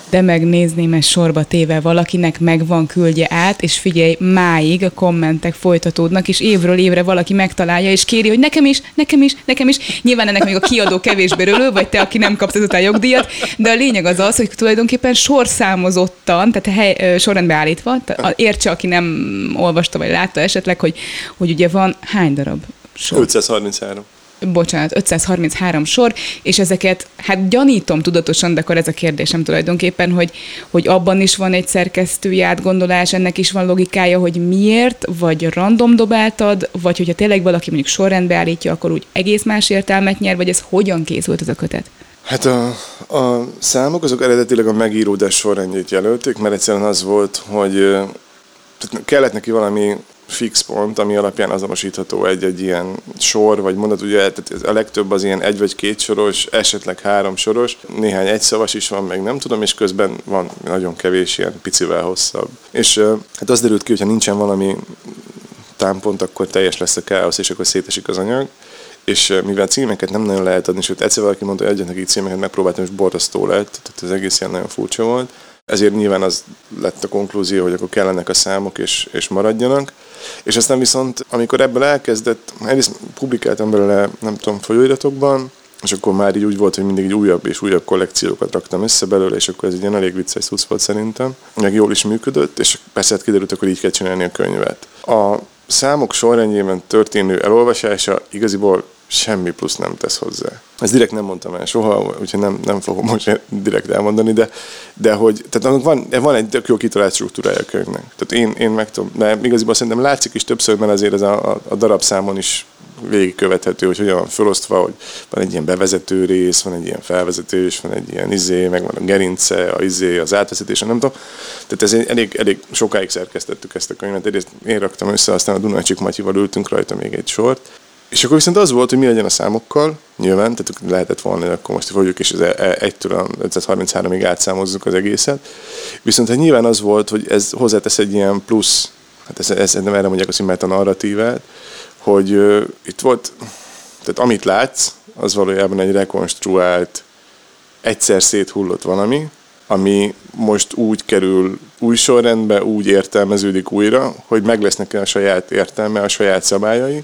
de megnézném ezt sorba téve valakinek megvan, küldje át, és figyelj, máig a kommentek folytatódnak, és évről évre valaki megtalálja, és kéri, hogy nekem is, nekem is, nekem is. Nyilván ennek még a kiadó kevésbé rölő, vagy te, aki nem kapsz ezután jogdíjat, de a lényeg az az, hogy tulajdonképpen sorszámozottan, tehát hely, sorrendbe állítva, értse, aki nem olvasta vagy látta esetleg, hogy, hogy ugye van hány darab sor? 533. bocsánat, 533 sor, és ezeket, hát gyanítom tudatosan, de akkor ez a kérdésem tulajdonképpen, hogy, hogy abban is van egy szerkesztői átgondolás, ennek is van logikája, hogy miért, vagy random dobáltad, vagy hogyha tényleg valaki mondjuk sorrendbe állítja, akkor úgy egész más értelmet nyer, vagy ez hogyan készült ez a kötet? Hát a, a számok azok eredetileg a megíródás sorrendjét jelölték, mert egyszerűen az volt, hogy tehát kellett neki valami fix pont, ami alapján azonosítható egy-egy ilyen sor, vagy mondat, ugye tehát a legtöbb az ilyen egy vagy két soros, esetleg három soros, néhány egyszavas is van, meg nem tudom, és közben van nagyon kevés ilyen picivel hosszabb. És hát az derült ki, hogyha nincsen valami támpont, akkor teljes lesz a káosz, és akkor szétesik az anyag és mivel címeket nem nagyon lehet adni, sőt egyszer valaki mondta, hogy adjanak neki címeket, megpróbáltam, és borzasztó lett, tehát ez egész ilyen nagyon furcsa volt. Ezért nyilván az lett a konklúzió, hogy akkor kellenek a számok, és, és maradjanak. És aztán viszont, amikor ebből elkezdett, egyrészt publikáltam belőle, nem tudom, folyóiratokban, és akkor már így úgy volt, hogy mindig egy újabb és újabb kollekciókat raktam össze belőle, és akkor ez egy ilyen elég vicces szusz volt szerintem, meg jól is működött, és persze hát kiderült, hogy így kell csinálni a könyvet. A számok sorrendjében történő elolvasása igaziból semmi plusz nem tesz hozzá. Ezt direkt nem mondtam el soha, úgyhogy nem, nem fogom most direkt elmondani, de, de hogy tehát van, van egy tök jó kitalált struktúrája a könyvnek. Tehát én, én meg tudom, de igaziból szerintem látszik is többször, mert azért ez a, a, a darabszámon is végigkövethető, hogy hogyan van felosztva, hogy van egy ilyen bevezető rész, van egy ilyen felvezetés, van egy ilyen izé, meg van a gerince, a izé, az átvezetés, nem tudom. Tehát ez egy, elég, elég sokáig szerkesztettük ezt a könyvet. Egyrészt én raktam össze, aztán a Dunajcsik Matyival ültünk rajta még egy sort, és akkor viszont az volt, hogy mi legyen a számokkal, nyilván, tehát lehetett volna, akkor most fogjuk, és az 1-től a 533-ig átszámozzuk az egészet. Viszont hát nyilván az volt, hogy ez hozzátesz egy ilyen plusz, hát ez, ez nem erre mondják azt, hogy a narratívát, hogy uh, itt volt, tehát amit látsz, az valójában egy rekonstruált, egyszer széthullott valami, ami most úgy kerül új sorrendbe, úgy értelmeződik újra, hogy meg lesznek a saját értelme, a saját szabályai,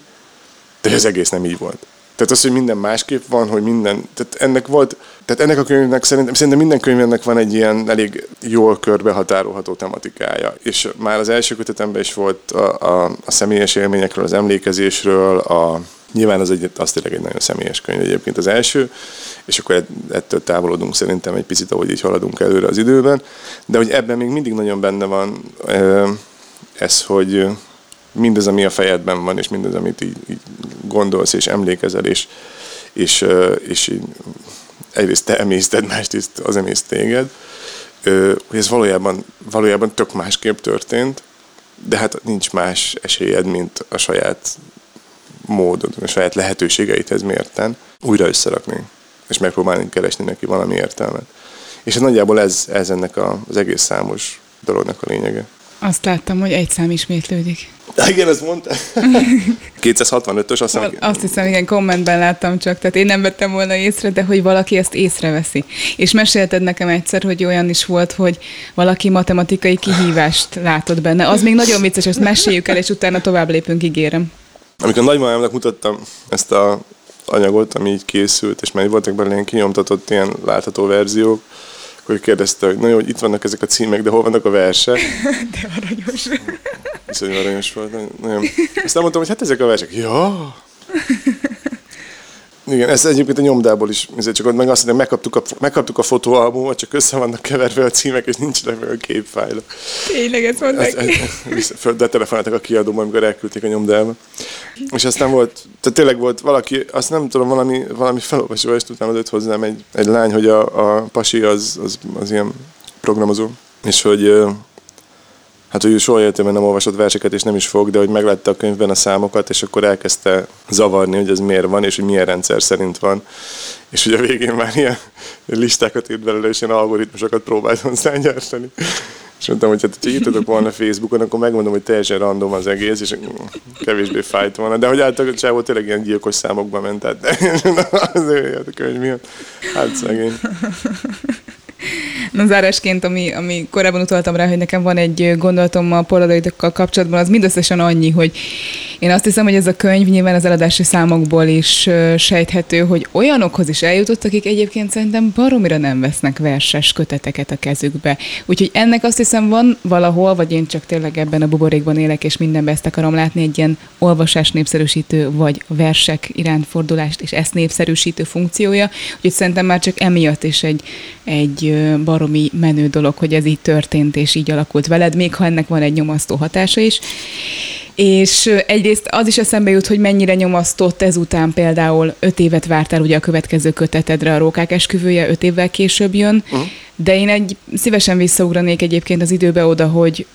de ez egész nem így volt. Tehát az, hogy minden másképp van, hogy minden, tehát ennek volt, tehát ennek a könyvnek szerintem, szerintem minden könyvnek van egy ilyen elég jól körbehatárolható tematikája. És már az első kötetemben is volt a, a, a személyes élményekről, az emlékezésről, a, Nyilván az, egy, az tényleg egy nagyon személyes könyv egyébként az első, és akkor ettől távolodunk szerintem egy picit, ahogy így haladunk előre az időben, de hogy ebben még mindig nagyon benne van ez, hogy mindez, ami a fejedben van, és mindez, amit így, így gondolsz és emlékezel, és, és, és így egyrészt te emészted, másrészt az emészt téged, hogy ez valójában, valójában tök másképp történt, de hát nincs más esélyed, mint a saját módod, a saját lehetőségeidhez mérten újra összerakni, és megpróbálni keresni neki valami értelmet. És ez nagyjából ez, ez ennek a, az egész számos dolognak a lényege. Azt láttam, hogy egy szám ismétlődik. Igen, ezt mondta. <laughs> 265-ös, azt hiszem. Azt hiszem, igen, kommentben láttam csak, tehát én nem vettem volna észre, de hogy valaki ezt észreveszi. És mesélted nekem egyszer, hogy olyan is volt, hogy valaki matematikai kihívást látott benne. Az még nagyon vicces, ezt meséljük el, és utána tovább lépünk, ígérem. Amikor nagymamámnak mutattam ezt a anyagot, ami így készült, és már voltak benne ilyen kinyomtatott ilyen látható verziók, hogy kérdezte, hogy nagyon, hogy itt vannak ezek a címek, de hol vannak a versek? <laughs> De aranyos. Viszonylag aranyos volt. Nagyon. Aztán mondtam, hogy hát ezek a versek. Ja! Igen, ez egyébként a nyomdából is, csak ott meg azt mondja, megkaptuk a, megkaptuk a fotóalbumot, csak össze vannak keverve a címek, és nincsenek meg a képfájlok. Tényleg ezt mondták? de telefonáltak a kiadóban, amikor elküldték a nyomdába. És aztán volt, tehát tényleg volt valaki, azt nem tudom, valami, valami felolvasó és utána adott hozzám egy, egy lány, hogy a, a pasi az, az, az ilyen programozó, és hogy hát hogy ő soha életében nem olvasott verseket, és nem is fog, de hogy meglátta a könyvben a számokat, és akkor elkezdte zavarni, hogy ez miért van, és hogy milyen rendszer szerint van. És ugye a végén már ilyen listákat írt belőle, és ilyen algoritmusokat próbált hozzányártani. És mondtam, hogy hát, ha írtatok volna Facebookon, akkor megmondom, hogy teljesen random az egész, és kevésbé fájt volna. De hogy általában csávó tényleg ilyen gyilkos számokba ment, tehát <laughs> azért a könyv miatt. Hát szegény. Na zárásként, ami, ami korábban utaltam rá, hogy nekem van egy gondolatom a polaroidokkal kapcsolatban, az mindösszesen annyi, hogy Én azt hiszem, hogy ez a könyv nyilván az eladási számokból is sejthető, hogy olyanokhoz is eljutott, akik egyébként szerintem baromira nem vesznek verses köteteket a kezükbe. Úgyhogy ennek azt hiszem van valahol, vagy én csak tényleg ebben a buborékban élek, és mindenbe ezt akarom látni, egy ilyen olvasás népszerűsítő, vagy versek iránt fordulást, és ezt népszerűsítő funkciója. Úgyhogy szerintem már csak emiatt is egy, egy baromi menő dolog, hogy ez így történt, és így alakult veled, még ha ennek van egy nyomasztó hatása is. És egyrészt az is eszembe jut, hogy mennyire nyomasztott ezután például öt évet vártál ugye a következő kötetedre, a Rókák esküvője öt évvel később jön, uh-huh. de én egy szívesen visszaugranék egyébként az időbe oda, hogy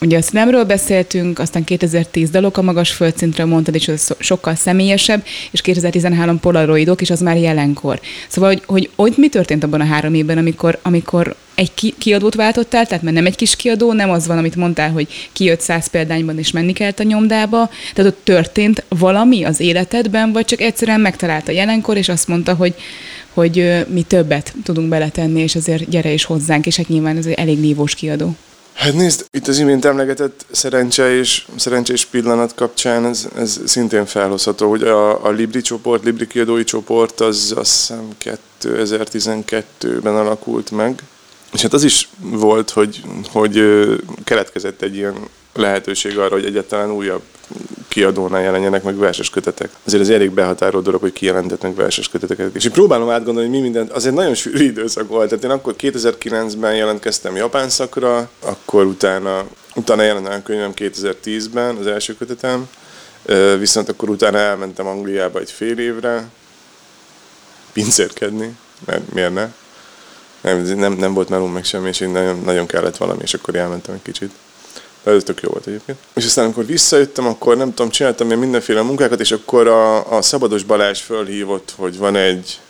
Ugye a nemről beszéltünk, aztán 2010 dalok a magas földszintre mondtad, és az sokkal személyesebb, és 2013 polaroidok, és az már jelenkor. Szóval, hogy, hogy, hogy mi történt abban a három évben, amikor, amikor egy ki, kiadót váltottál, tehát mert nem egy kis kiadó, nem az van, amit mondtál, hogy kijött száz példányban, és menni kellett a nyomdába, tehát ott történt valami az életedben, vagy csak egyszerűen megtalálta jelenkor, és azt mondta, hogy, hogy mi többet tudunk beletenni, és azért gyere is hozzánk, és hát nyilván ez egy elég nívós kiadó. Hát nézd, itt az imént emlegetett szerencse és szerencsés pillanat kapcsán ez, ez szintén felhozható, hogy a, a Libri csoport, Libri kiadói csoport az azt hiszem 2012-ben alakult meg, és hát az is volt, hogy, hogy keletkezett egy ilyen lehetőség arra, hogy egyáltalán újabb kiadónál jelenjenek meg verses kötetek. Azért ez elég behatároló dolog, hogy kijelentetnek verses köteteket. És én próbálom átgondolni, hogy mi mindent, azért nagyon sűrű időszak volt. Tehát én akkor 2009-ben jelentkeztem japán szakra, akkor utána, utána jelent a könyvem 2010-ben, az első kötetem, viszont akkor utána elmentem Angliába egy fél évre, pincérkedni, mert miért ne? Nem, nem, nem volt melóm meg semmi, és nagyon, nagyon kellett valami, és akkor elmentem egy kicsit. Ez tök jó volt egyébként. És aztán amikor visszajöttem, akkor nem tudom, csináltam én mindenféle munkákat, és akkor a, a Szabados Balázs fölhívott, hogy van egy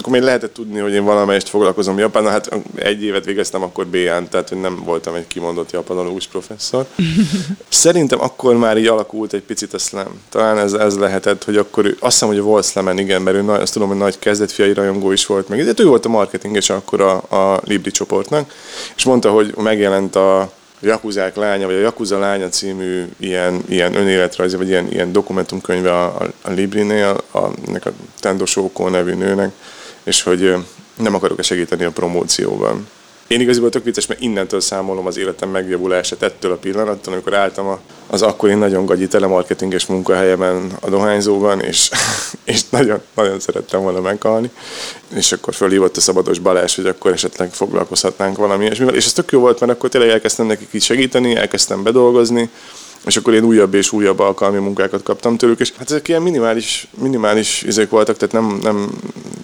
akkor még lehetett tudni, hogy én valamelyest foglalkozom Japánnal. Hát egy évet végeztem akkor B-án, tehát hogy nem voltam egy kimondott japanológus professzor. <laughs> Szerintem akkor már így alakult egy picit a slam. Talán ez, ez lehetett, hogy akkor ő, azt hiszem, hogy volt slamen, igen, mert ő nagy, azt tudom, hogy nagy kezdetfiai rajongó is volt meg. De ő volt a marketing és akkor a, a Libri csoportnak, és mondta, hogy megjelent a Jakuzák lánya, vagy a Jakuza lánya című ilyen, ilyen önéletrajzi, vagy ilyen, ilyen dokumentumkönyve a, a, a Librinél, a, a, a Tendo Sókó nevű nőnek, és hogy nem akarok-e segíteni a promócióban. Én igazából tök vicces, mert innentől számolom az életem megjavulását ettől a pillanattól, amikor álltam az akkori nagyon gagyi telemarketinges munkahelyemen a dohányzóban, és, <laughs> és nagyon, nagyon szerettem volna meghalni. És akkor fölhívott a Szabados Balázs, hogy akkor esetleg foglalkozhatnánk valami ilyesmivel. És ez tök jó volt, mert akkor tényleg elkezdtem nekik így segíteni, elkezdtem bedolgozni, és akkor én újabb és újabb alkalmi munkákat kaptam tőlük, és hát ezek ilyen minimális, minimális izék voltak, tehát nem, nem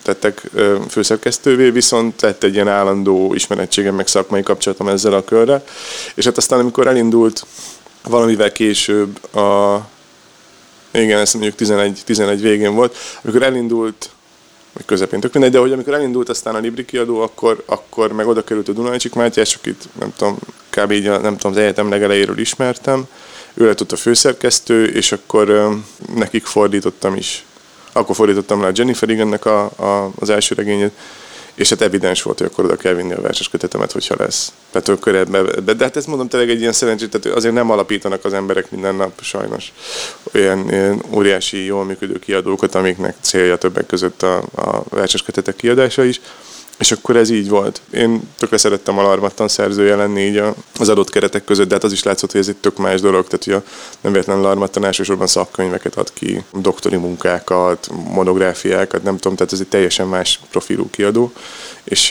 tettek főszerkesztővé, viszont lett egy ilyen állandó ismerettségem, meg szakmai kapcsolatom ezzel a körrel, és hát aztán amikor elindult valamivel később a igen, ezt mondjuk 11, 11 végén volt, amikor elindult vagy közepén, tök mindegy, de hogy amikor elindult aztán a Libri kiadó, akkor, akkor meg oda került a Dunajcsik Mátyás, akit nem tudom, kb. így a, nem tudom, az egyetem legelejéről ismertem, ő lett ott a főszerkesztő, és akkor nekik fordítottam is. Akkor fordítottam le a Jennifer Egannek a, a, az első regényét, és hát evidens volt, hogy akkor oda kell vinni a verses kötetemet, hogyha lesz. Tehát akkor ebbe, ebbe, de hát ezt mondom tényleg egy ilyen szerencsét, tehát azért nem alapítanak az emberek minden nap sajnos olyan ilyen óriási, jól működő kiadókat, amiknek célja többek között a, a verses kötetek kiadása is. És akkor ez így volt. Én tökre szerettem alarmattan szerzője lenni így az adott keretek között, de hát az is látszott, hogy ez egy tök más dolog. Tehát ugye nem véletlenül alarmattan elsősorban szakkönyveket ad ki, doktori munkákat, monográfiákat, nem tudom, tehát ez egy teljesen más profilú kiadó. És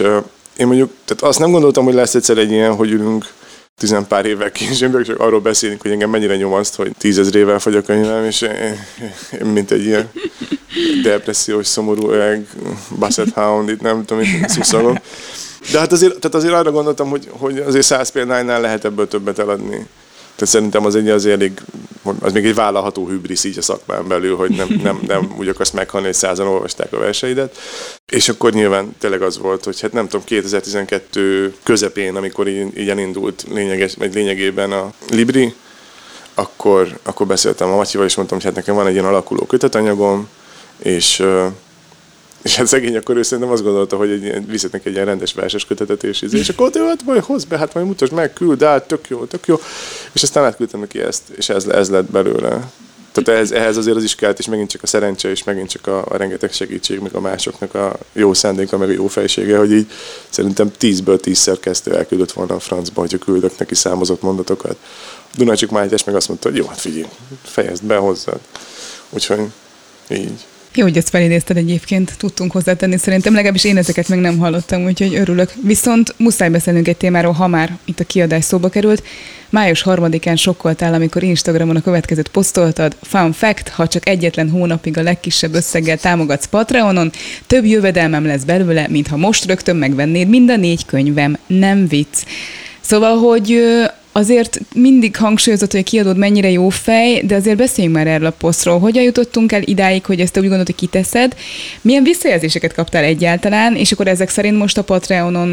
én mondjuk, tehát azt nem gondoltam, hogy lesz egyszer egy ilyen, hogy ülünk tizenpár évvel később, csak arról beszélünk, hogy engem mennyire nyomaszt, hogy tízezrével fogy a könyvem, és én, mint egy ilyen depressziós, szomorú öreg Basset Hound, itt nem tudom, itt szuszogom. De hát azért, tehát azért arra gondoltam, hogy, hogy azért száz példánynál lehet ebből többet eladni. Tehát szerintem az egy az elég, az még egy vállalható hübrisz így a szakmán belül, hogy nem, nem, nem úgy akarsz meghalni, hogy százan olvasták a verseidet. És akkor nyilván tényleg az volt, hogy hát nem tudom, 2012 közepén, amikor így, így elindult lényeges, vagy lényegében a Libri, akkor, akkor beszéltem a Matyival, és mondtam, hogy hát nekem van egy ilyen alakuló kötetanyagom, és és hát szegény akkor ő szerintem azt gondolta, hogy egy, neki egy ilyen rendes verses kötetet, és, izé, és akkor ott hát majd hozz be, hát majd mutasd meg, küld át, tök jó, tök jó. És aztán átküldtem neki ezt, és ez, ez lett belőle. Tehát ehhez, ehhez azért az is kellett, és megint csak a szerencse, és megint csak a, a rengeteg segítség, meg a másoknak a jó szándéka, meg a jó fejsége, hogy így szerintem tízből tízszer kezdte elküldött volna a francba, hogyha küldök neki számozott mondatokat. Dunajcsuk Májtás meg azt mondta, hogy jó, hát figyelj, fejezd be hozzád. Úgyhogy így. Jó, hogy ezt felidézted egyébként, tudtunk hozzátenni, szerintem legalábbis én ezeket meg nem hallottam, úgyhogy örülök. Viszont muszáj beszélnünk egy témáról, ha már itt a kiadás szóba került. Május harmadikán sokkoltál, amikor Instagramon a következőt posztoltad. Fun fact, ha csak egyetlen hónapig a legkisebb összeggel támogatsz Patreonon, több jövedelmem lesz belőle, mint ha most rögtön megvennéd mind a négy könyvem. Nem vicc. Szóval, hogy azért mindig hangsúlyozott, hogy a kiadód mennyire jó fej, de azért beszéljünk már erről a posztról. Hogyan jutottunk el idáig, hogy ezt te úgy gondolod, hogy kiteszed? Milyen visszajelzéseket kaptál egyáltalán? És akkor ezek szerint most a Patreonon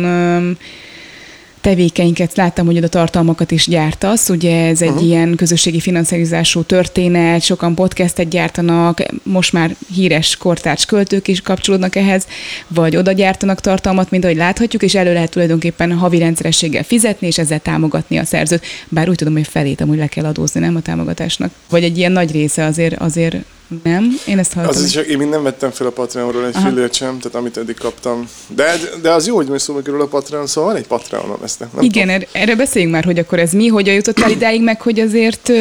tevékeinket láttam, hogy oda tartalmakat is gyártasz, ugye ez egy uh-huh. ilyen közösségi finanszírozású történet, sokan podcastet gyártanak, most már híres kortárs költők is kapcsolódnak ehhez, vagy oda gyártanak tartalmat, mint ahogy láthatjuk, és elő lehet tulajdonképpen havi rendszerességgel fizetni, és ezzel támogatni a szerzőt. Bár úgy tudom, hogy felét amúgy le kell adózni, nem a támogatásnak. Vagy egy ilyen nagy része azért, azért nem? Én ezt hallottam. Az is, én még nem vettem fel a Patreonról egy fillért sem, tehát amit eddig kaptam. De, de az jó, hogy most szóba kerül a Patreon, szóval van egy Patreonom ezt. Nem Igen, tudom. erre beszéljünk már, hogy akkor ez mi, hogyan jutottál idáig, meg hogy azért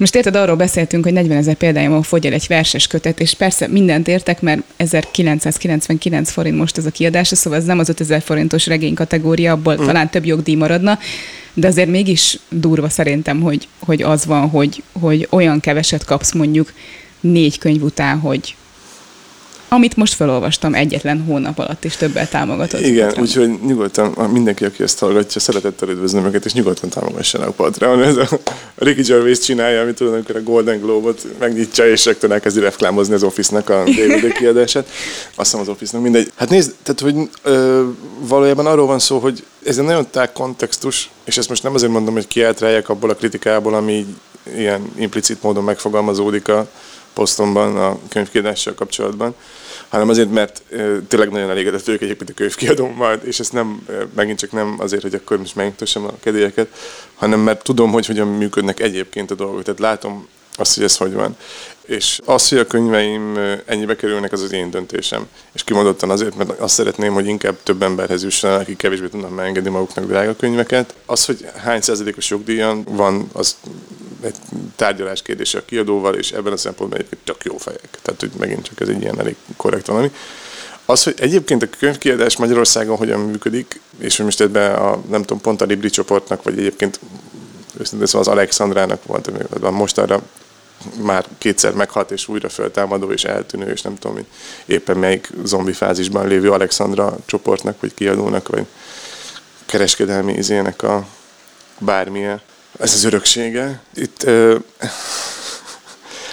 most érted, arról beszéltünk, hogy 40 ezer példájában fogy el egy verses kötet, és persze mindent értek, mert 1999 forint most ez a kiadása, szóval ez nem az 5000 forintos regény kategória, abból mm. talán több jogdíj maradna, de azért mégis durva szerintem, hogy, hogy az van, hogy, hogy olyan keveset kapsz mondjuk négy könyv után, hogy amit most felolvastam egyetlen hónap alatt is többel támogatott. Igen, úgyhogy nyugodtan mindenki, aki ezt hallgatja, szeretettel üdvözlöm őket, és nyugodtan támogassanak a Patreon. <laughs> Ez a Ricky Gervais csinálja, amit tudom, amikor a Golden Globe-ot megnyitja, és rögtön elkezdi reklámozni az Office-nak a DVD kiadását. Azt hiszem az Office-nak mindegy. Hát nézd, tehát, hogy ö, valójában arról van szó, hogy ez egy nagyon tág kontextus, és ezt most nem azért mondom, hogy kiáltráljak abból a kritikából, ami ilyen implicit módon megfogalmazódik a posztomban a könyvkiadással kapcsolatban, hanem azért, mert tényleg nagyon elégedett ők egyébként a könyvkiadómmal, és ezt nem, megint csak nem azért, hogy akkor most megnyugtassam a kedélyeket, hanem mert tudom, hogy hogyan működnek egyébként a dolgok. Tehát látom azt, hogy ez hogy van. És az, hogy a könyveim ennyibe kerülnek, az az én döntésem. És kimondottan azért, mert azt szeretném, hogy inkább több emberhez jussanak, akik kevésbé tudnak megengedni maguknak drága könyveket. Az, hogy hány százalékos jogdíjan van, az egy tárgyalás kérdése a kiadóval, és ebben a szempontból egyébként tök jó fejek. Tehát, hogy megint csak ez egy ilyen elég korrekt valami. Az, hogy egyébként a könyvkiadás Magyarországon hogyan működik, és hogy most ebben a, nem tudom, pont a Libri csoportnak, vagy egyébként őszintén szóval az Alexandrának volt, most arra már kétszer meghalt, és újra föltámadó, és eltűnő, és nem tudom, éppen melyik zombi fázisban lévő Alexandra csoportnak, vagy kiadónak, vagy kereskedelmi izének a bármilyen ez az öröksége. Itt ö,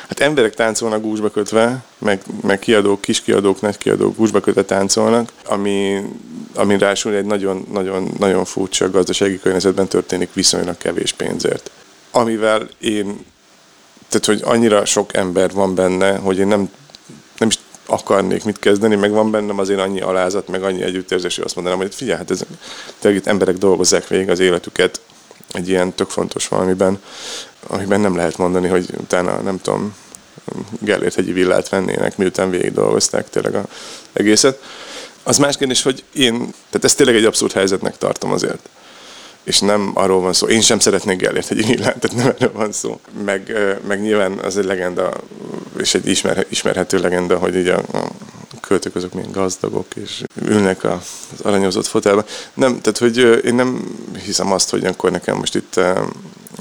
hát emberek táncolnak gúzsba kötve, meg, meg kiadók, kiskiadók, nagykiadók gúzsba kötve táncolnak, ami, ami rásul egy nagyon, nagyon, nagyon furcsa gazdasági környezetben történik viszonylag kevés pénzért. Amivel én, tehát hogy annyira sok ember van benne, hogy én nem, nem is akarnék mit kezdeni, meg van bennem azért annyi alázat, meg annyi együttérzés, hogy azt mondanám, hogy figyelj, hát ez, tényleg itt emberek dolgozzák végig az életüket, egy ilyen tök fontos valamiben, amiben nem lehet mondani, hogy utána nem tudom, Gellért hegyi villát vennének, miután végig dolgozták tényleg az egészet. Az más kérdés, hogy én, tehát ezt tényleg egy abszurd helyzetnek tartom azért. És nem arról van szó. Én sem szeretnék Gellért hegyi villát, tehát nem erről van szó. Meg, meg nyilván az egy legenda, és egy ismer, ismerhető legenda, hogy így a, a költők azok milyen gazdagok, és ülnek az aranyozott fotelben. Nem, tehát hogy én nem hiszem azt, hogy akkor nekem most itt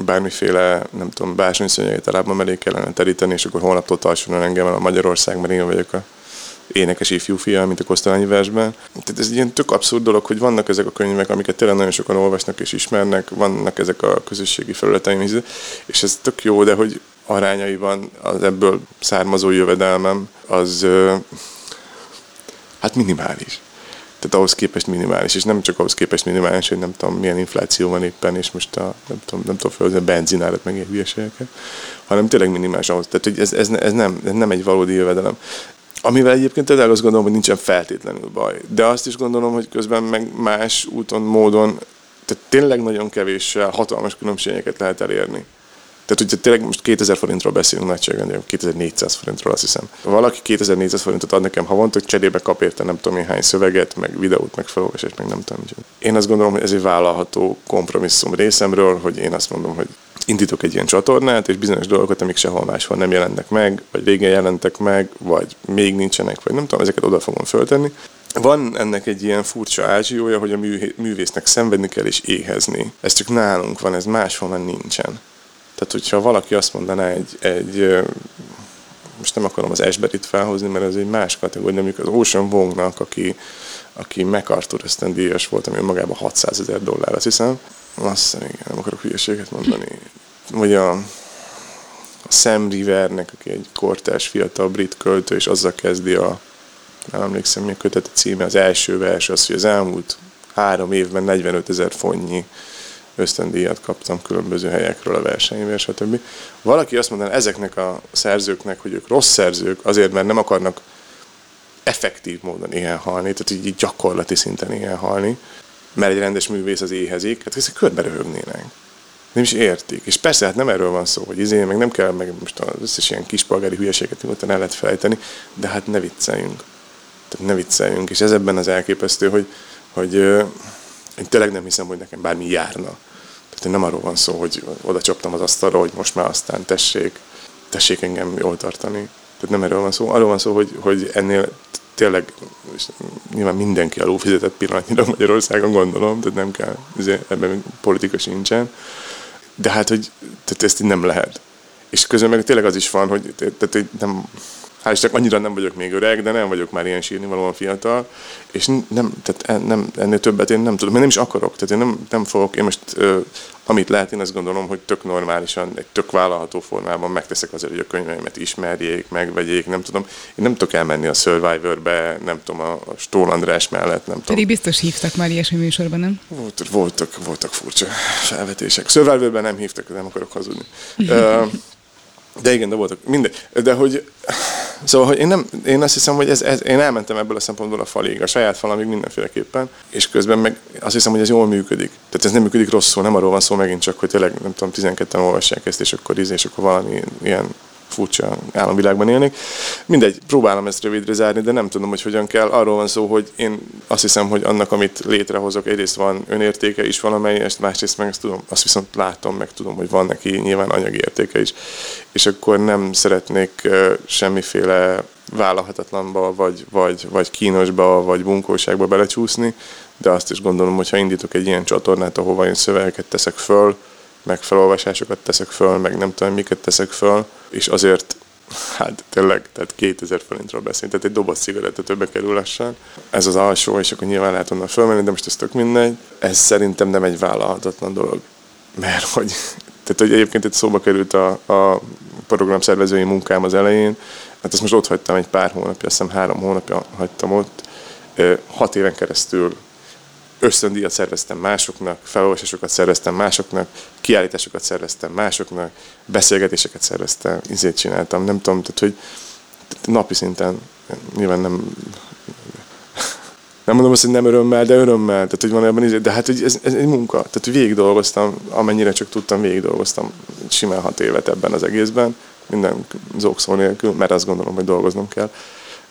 bármiféle, nem tudom, bársonyszőnyeget a lábam elé kellene teríteni, és akkor holnaptól tartson engem a Magyarország, mert én vagyok a énekes ifjú fia, mint a Kosztolányi versben. Tehát ez egy ilyen tök abszurd dolog, hogy vannak ezek a könyvek, amiket tényleg nagyon sokan olvasnak és ismernek, vannak ezek a közösségi felületeim, és ez tök jó, de hogy arányaiban az ebből származó jövedelmem, az hát minimális. Tehát ahhoz képest minimális, és nem csak ahhoz képest minimális, hogy nem tudom, milyen infláció van éppen, és most a, nem tudom, nem tudom felhozni a benzinárat, meg ilyen hülyeségeket, hanem tényleg minimális ahhoz. Tehát, hogy ez, ez, ez, nem, ez nem egy valódi jövedelem. Amivel egyébként tényleg azt gondolom, hogy nincsen feltétlenül baj. De azt is gondolom, hogy közben meg más úton, módon, tehát tényleg nagyon kevéssel hatalmas különbségeket lehet elérni. Tehát ugye tényleg most 2000 forintról beszélünk nagyságrendben, 2400 forintról azt hiszem. Valaki 2400 forintot ad nekem havonta, hogy cserébe kap érte nem tudom én hány szöveget, meg videót, meg felolvasást, meg nem tudom. Én azt gondolom, hogy ez egy vállalható kompromisszum részemről, hogy én azt mondom, hogy indítok egy ilyen csatornát, és bizonyos dolgokat, amik sehol máshol nem jelennek meg, vagy régen jelentek meg, vagy még nincsenek, vagy nem tudom, ezeket oda fogom föltenni. Van ennek egy ilyen furcsa ázsiója, hogy a művésznek szenvedni kell és éhezni. Ez csak nálunk van, ez máshol már nincsen. Tehát, hogyha valaki azt mondaná egy, egy most nem akarom az Esberit felhozni, mert ez egy más kategória, mondjuk az Ocean Wongnak, aki, aki MacArthur díjas volt, ami magában 600 ezer dollár, azt hiszem. Azt hiszem, igen, nem akarok hülyeséget mondani. Vagy a, a Sam Rivernek, aki egy kortárs fiatal brit költő, és azzal kezdi a, nem emlékszem mi a kötete címe, az első vers, az, hogy az elmúlt három évben 45 ezer fontnyi ösztöndíjat kaptam különböző helyekről a versenyben, stb. Valaki azt mondaná ezeknek a szerzőknek, hogy ők rossz szerzők, azért, mert nem akarnak effektív módon ilyen halni, tehát így gyakorlati szinten ilyen halni, mert egy rendes művész az éhezik, hát ezek körbe röhögnének. Nem is értik. És persze, hát nem erről van szó, hogy izé, meg nem kell, meg most az összes ilyen kispolgári hülyeséget nyugodtan el lehet felejteni, de hát ne vicceljünk. Tehát ne vicceljünk. És ez ebben az elképesztő, hogy, hogy én tényleg nem hiszem, hogy nekem bármi járna. Tehát nem arról van szó, hogy oda csaptam az asztalra, hogy most már aztán tessék, tessék engem jól tartani. Tehát nem erről van szó. Arról van szó, hogy, hogy ennél tényleg és nyilván mindenki fizetett pillanatnyira <laughs> Magyarországon gondolom, tehát nem kell, ebben politika sincsen. De hát, hogy tehát ezt így nem lehet. És közben meg tényleg az is van, hogy tehát nem, hál' csak annyira nem vagyok még öreg, de nem vagyok már ilyen sírni valóan fiatal, és nem, tehát nem, ennél többet én nem tudom, mert nem is akarok, tehát én nem, nem fogok, én most amit lehet, én azt gondolom, hogy tök normálisan, egy tök vállalható formában megteszek azért, hogy a könyveimet ismerjék, megvegyék, nem tudom. Én nem tudok elmenni a Survivor-be, nem tudom, a Stól András mellett, nem tudom. Pedig biztos hívtak már ilyesmi műsorban, nem? Volt, voltak, voltak furcsa felvetések. Survivor-ben nem hívtak, nem akarok hazudni. De igen, de voltak, mindegy. De hogy, szóval, hogy én, nem, én azt hiszem, hogy ez, ez, én elmentem ebből a szempontból a falig, a saját falamig mindenféleképpen, és közben meg azt hiszem, hogy ez jól működik. Tehát ez nem működik rosszul, nem arról van szó megint csak, hogy tényleg, nem tudom, 12-en olvassák ezt, és akkor íz, és akkor valami ilyen furcsa államvilágban élnék. Mindegy, próbálom ezt rövidre zárni, de nem tudom, hogy hogyan kell. Arról van szó, hogy én azt hiszem, hogy annak, amit létrehozok, egyrészt van önértéke is valamelyest, másrészt meg azt tudom, azt viszont látom, meg tudom, hogy van neki nyilván anyagi értéke is. És akkor nem szeretnék semmiféle vállalhatatlanba, vagy, vagy, vagy kínosba, vagy bunkóságba belecsúszni, de azt is gondolom, hogy ha indítok egy ilyen csatornát, ahova én szövegeket teszek föl, meg felolvasásokat teszek föl, meg nem tudom, miket teszek föl, és azért hát tényleg, tehát 2000 forintról beszélünk, tehát egy doboz cigaretta többe kerül lassan. Ez az alsó, és akkor nyilván lehet onnan fölmenni, de most ez tök mindegy. Ez szerintem nem egy vállalhatatlan dolog. Mert hogy, tehát hogy egyébként itt szóba került a, a program szervezői munkám az elején, hát ezt most ott hagytam egy pár hónapja, azt hiszem három hónapja hagytam ott, hat éven keresztül ösztöndíjat szerveztem másoknak, felolvasásokat szerveztem másoknak, kiállításokat szerveztem másoknak, beszélgetéseket szerveztem, izét csináltam, nem tudom, tehát hogy napi szinten nyilván nem nem mondom azt, hogy nem örömmel, de örömmel, tehát hogy van ebben izé, de hát hogy ez, ez, egy munka, tehát végig dolgoztam, amennyire csak tudtam, végig dolgoztam simán hat évet ebben az egészben, minden zókszó nélkül, mert azt gondolom, hogy dolgoznom kell.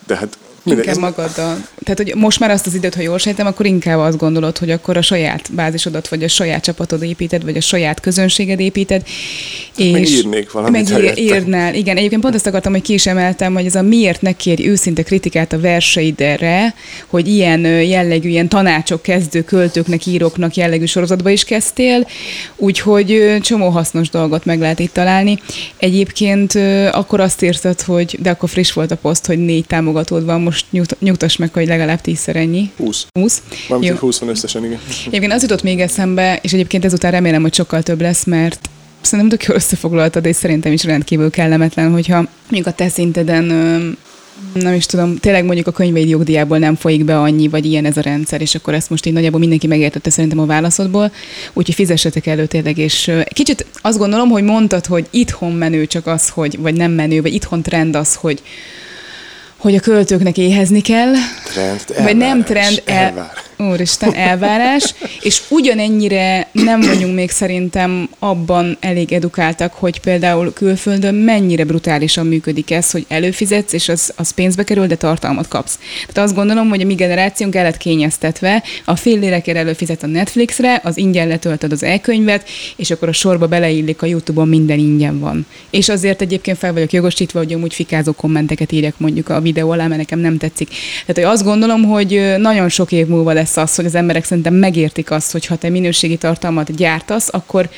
De hát Inkább ez... magaddal. Tehát, hogy most már azt az időt, ha jól sejtem, akkor inkább azt gondolod, hogy akkor a saját bázisodat, vagy a saját csapatod építed, vagy a saját közönséged építed. És meg írnék valamit meg írnál. Igen, egyébként pont azt akartam, hogy ki is emeltem, hogy ez a miért ne kérj őszinte kritikát a verseidre, hogy ilyen jellegű, ilyen tanácsok kezdő költőknek, íróknak jellegű sorozatba is kezdtél, úgyhogy csomó hasznos dolgot meg lehet itt találni. Egyébként akkor azt írtad, hogy, de akkor friss volt a poszt, hogy négy támogatód van, most most nyugt, nyugtass meg, hogy legalább tízszer ennyi. 20. 20. Valamint 20 van összesen, igen. Egyébként az jutott még eszembe, és egyébként ezután remélem, hogy sokkal több lesz, mert szerintem tök jól összefoglaltad, és szerintem is rendkívül kellemetlen, hogyha mondjuk a te szinteden nem is tudom, tényleg mondjuk a könyveid jogdíjából nem folyik be annyi, vagy ilyen ez a rendszer, és akkor ezt most így nagyjából mindenki megértette szerintem a válaszodból, úgyhogy fizessetek elő tényleg, és kicsit azt gondolom, hogy mondtad, hogy itthon menő csak az, hogy, vagy nem menő, vagy itthon trend az, hogy hogy a költőknek éhezni kell. Trend, vagy nem trend, el, Úristen, elvárás, és ugyanennyire nem vagyunk még szerintem abban elég edukáltak, hogy például külföldön mennyire brutálisan működik ez, hogy előfizetsz, és az, az pénzbe kerül, de tartalmat kapsz. Tehát azt gondolom, hogy a mi generációnk el lett kényeztetve, a fél lérekért előfizet a Netflixre, az ingyen letöltöd az e-könyvet, és akkor a sorba beleillik a YouTube-on minden ingyen van. És azért egyébként fel vagyok jogosítva, hogy amúgy fikázó kommenteket írjak mondjuk a videó alá, mert nekem nem tetszik. Tehát, hogy azt gondolom, hogy nagyon sok év múlva lesz az, hogy az emberek szerintem megértik azt, hogy ha te minőségi tartalmat gyártasz, akkor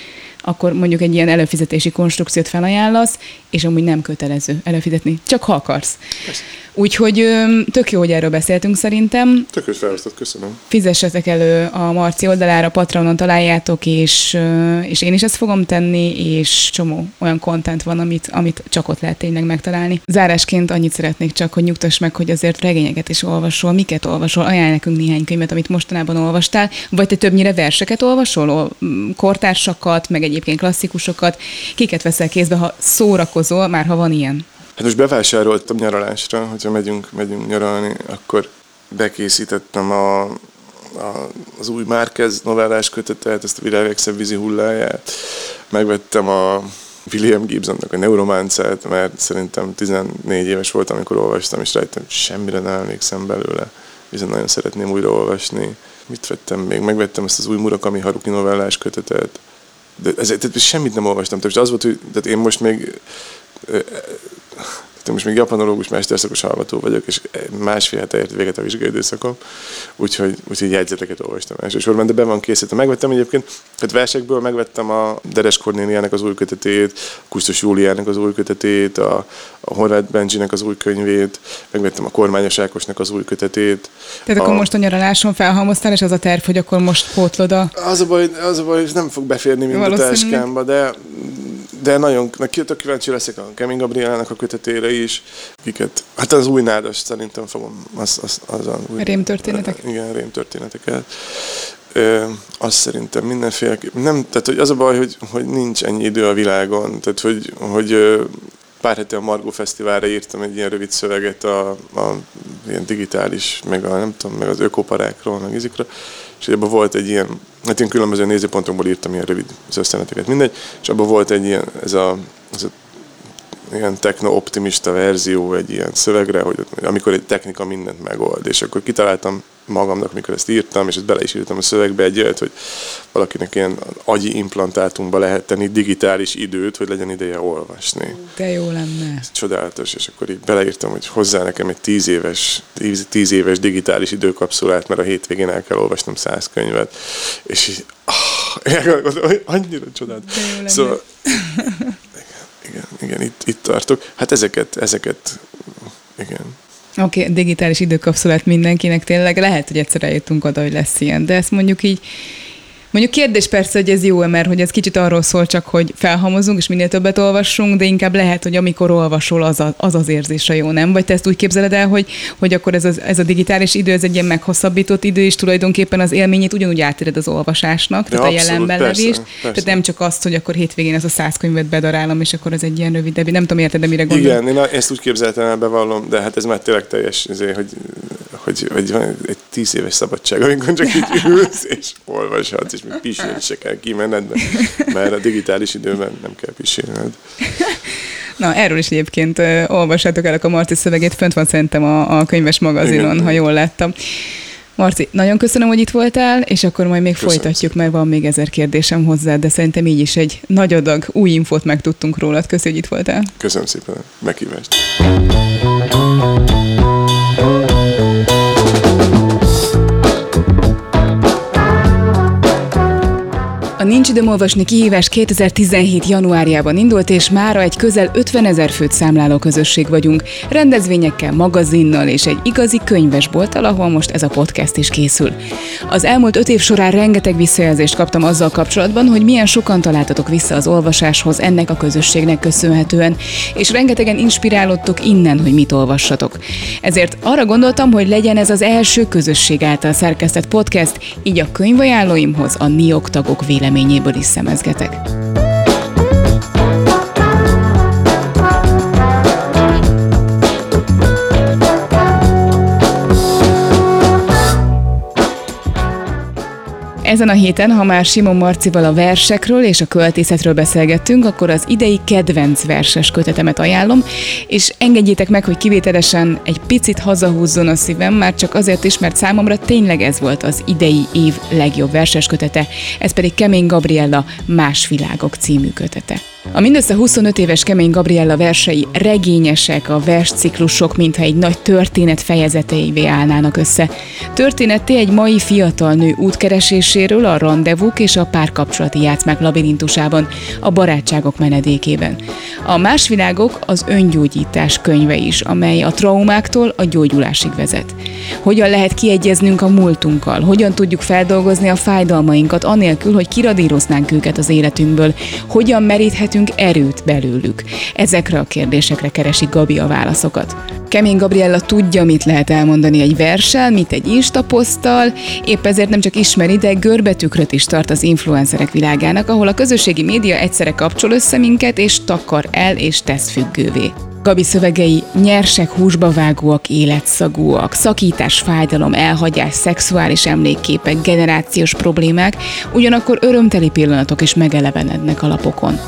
akkor mondjuk egy ilyen előfizetési konstrukciót felajánlasz, és amúgy nem kötelező előfizetni, csak ha akarsz. Persze. Úgyhogy tök jó, hogy erről beszéltünk szerintem. Tök felhoztad, köszönöm. Fizessetek elő a Marci oldalára, Patronon találjátok, és, és én is ezt fogom tenni, és csomó olyan kontent van, amit, amit csak ott lehet tényleg megtalálni. Zárásként annyit szeretnék csak, hogy nyugtass meg, hogy azért regényeket is olvasol, miket olvasol, ajánl nekünk néhány könyvet, amit mostanában olvastál, vagy te többnyire verseket olvasol, kortársakat, meg egyébként klasszikusokat, kiket veszel kézbe, ha szórakozol, már ha van ilyen? Hát most bevásároltam nyaralásra, hogyha megyünk, megyünk nyaralni, akkor bekészítettem a, a, az új Márkez novellás kötetet, ezt a világegszebb vízi hulláját. Megvettem a William Gibsonnak a Neurománcát, mert szerintem 14 éves voltam, amikor olvastam, és rájöttem, semmire nem emlékszem belőle. Viszont nagyon szeretném újra olvasni. Mit vettem még? Megvettem ezt az új Murakami Haruki novellás kötetet. De ezért tehát semmit nem olvastam. Tehát az volt, hogy tehát én most még most még japanológus mesterszakos hallgató vagyok, és másfél hete ért véget a vizsgai időszakom, úgyhogy, úgyhogy jegyzeteket olvastam elsősorban, de be van készítve. Megvettem egyébként, tehát versekből megvettem a Deres Kornéliának az új kötetét, a Kustos Júliának az új kötetét, a, a Horváth Benjinek az új könyvét, megvettem a Kormányos Ákosnak az új kötetét. Tehát a, akkor most a nyaraláson felhalmoztál, és az a terv, hogy akkor most pótlod a... Az a baj, az a baj hogy nem fog beférni mind a táskámba, de de nagyon tök kíváncsi leszek a Kemény Gabrielának a kötetére is, akiket, hát az új nádas szerintem fogom, az, az, az a új, Rémtörténetek? Igen, rémtörténeteket. Ö, azt szerintem mindenféle, nem, tehát hogy az a baj, hogy, hogy nincs ennyi idő a világon, tehát hogy, hogy pár hete a Margó Fesztiválra írtam egy ilyen rövid szöveget a, a ilyen digitális, meg a nem tudom, meg az ökoparákról, meg izikra, és abban volt egy ilyen, hát én különböző nézőpontokból írtam ilyen rövid szösszeneteket, mindegy, és abban volt egy ilyen, ez a, ez a ilyen techno-optimista verzió egy ilyen szövegre, hogy amikor egy technika mindent megold, és akkor kitaláltam magamnak, mikor ezt írtam, és ezt bele is írtam a szövegbe egy olyat, hogy valakinek ilyen agyi implantátumba lehet tenni digitális időt, hogy legyen ideje olvasni. De jó lenne. Ez csodálatos, és akkor így beleírtam, hogy hozzá nekem egy tíz éves, tíz, tíz éves digitális időkapszulát, mert a hétvégén el kell olvasnom száz könyvet. És így, ah, <laughs> annyira csodálatos. Szóval, <laughs> igen, igen, itt, itt tartok. Hát ezeket, ezeket, igen. Oké, okay, digitális időkapszulát mindenkinek tényleg lehet, hogy egyszer eljutunk oda, hogy lesz ilyen, de ezt mondjuk így Mondjuk kérdés persze, hogy ez jó mert hogy ez kicsit arról szól csak, hogy felhamozunk, és minél többet olvassunk, de inkább lehet, hogy amikor olvasol, az a, az, az érzése jó, nem? Vagy te ezt úgy képzeled el, hogy, hogy akkor ez, az, ez a digitális idő, ez egy ilyen meghosszabbított idő, és tulajdonképpen az élményét ugyanúgy átéred az olvasásnak, tehát a jelenben levést. Tehát nem csak azt, hogy akkor hétvégén ez a száz könyvet bedarálom, és akkor ez egy ilyen rövidebb. Nem tudom, érted, de mire gondolok. Igen, én ezt úgy képzeltem el, bevallom, de hát ez már tényleg teljes, azért, hogy, hogy, hogy van egy tíz éves szabadság, amikor csak így <laughs> ülsz, és olvashatsz, és még pisilni se kell kimenned, mert a digitális időben nem kell pisilned. Na, erről is egyébként uh, olvassátok el a Marci szövegét, fönt van szerintem a, a könyves magazinon, Igen. ha jól láttam. Marci, nagyon köszönöm, hogy itt voltál, és akkor majd még köszönöm folytatjuk, mert van még ezer kérdésem hozzá, de szerintem így is egy nagy adag új infót megtudtunk rólad. Köszönöm, hogy itt voltál. Köszönöm szépen meghívást. Nincs időm olvasni kihívás 2017. januárjában indult, és mára egy közel 50 ezer főt számláló közösség vagyunk. Rendezvényekkel, magazinnal és egy igazi könyvesbolttal, ahol most ez a podcast is készül. Az elmúlt öt év során rengeteg visszajelzést kaptam azzal kapcsolatban, hogy milyen sokan találtatok vissza az olvasáshoz ennek a közösségnek köszönhetően, és rengetegen inspirálódtok innen, hogy mit olvassatok. Ezért arra gondoltam, hogy legyen ez az első közösség által szerkesztett podcast, így a könyvajánlóimhoz a NIOK tagok vélemény véleményéből is szemezgetek. Ezen a héten, ha már Simon Marcival a versekről és a költészetről beszélgettünk, akkor az idei kedvenc verses kötetemet ajánlom, és engedjétek meg, hogy kivételesen egy picit hazahúzzon a szívem, már csak azért is, mert számomra tényleg ez volt az idei év legjobb verses kötete, ez pedig Kemény Gabriella Más világok című kötete. A mindössze 25 éves Kemény Gabriella versei regényesek, a versciklusok, mintha egy nagy történet fejezeteivé állnának össze. Történetté egy mai fiatal nő útkereséséről a rendezvúk és a párkapcsolati játszmák labirintusában, a barátságok menedékében. A másvilágok az öngyógyítás könyve is, amely a traumáktól a gyógyulásig vezet. Hogyan lehet kiegyeznünk a múltunkkal, hogyan tudjuk feldolgozni a fájdalmainkat anélkül, hogy kiradíroznánk őket az életünkből, hogyan meríthetünk vehetünk erőt belőlük? Ezekre a kérdésekre keresi Gabi a válaszokat. Kemény Gabriella tudja, mit lehet elmondani egy verssel, mit egy instaposzttal, épp ezért nem csak ismeri, de görbetükröt is tart az influencerek világának, ahol a közösségi média egyszerre kapcsol össze minket, és takar el és tesz függővé. Gabi szövegei nyersek, húsba vágóak, életszagúak, szakítás, fájdalom, elhagyás, szexuális emlékképek, generációs problémák, ugyanakkor örömteli pillanatok is megelevenednek a lapokon.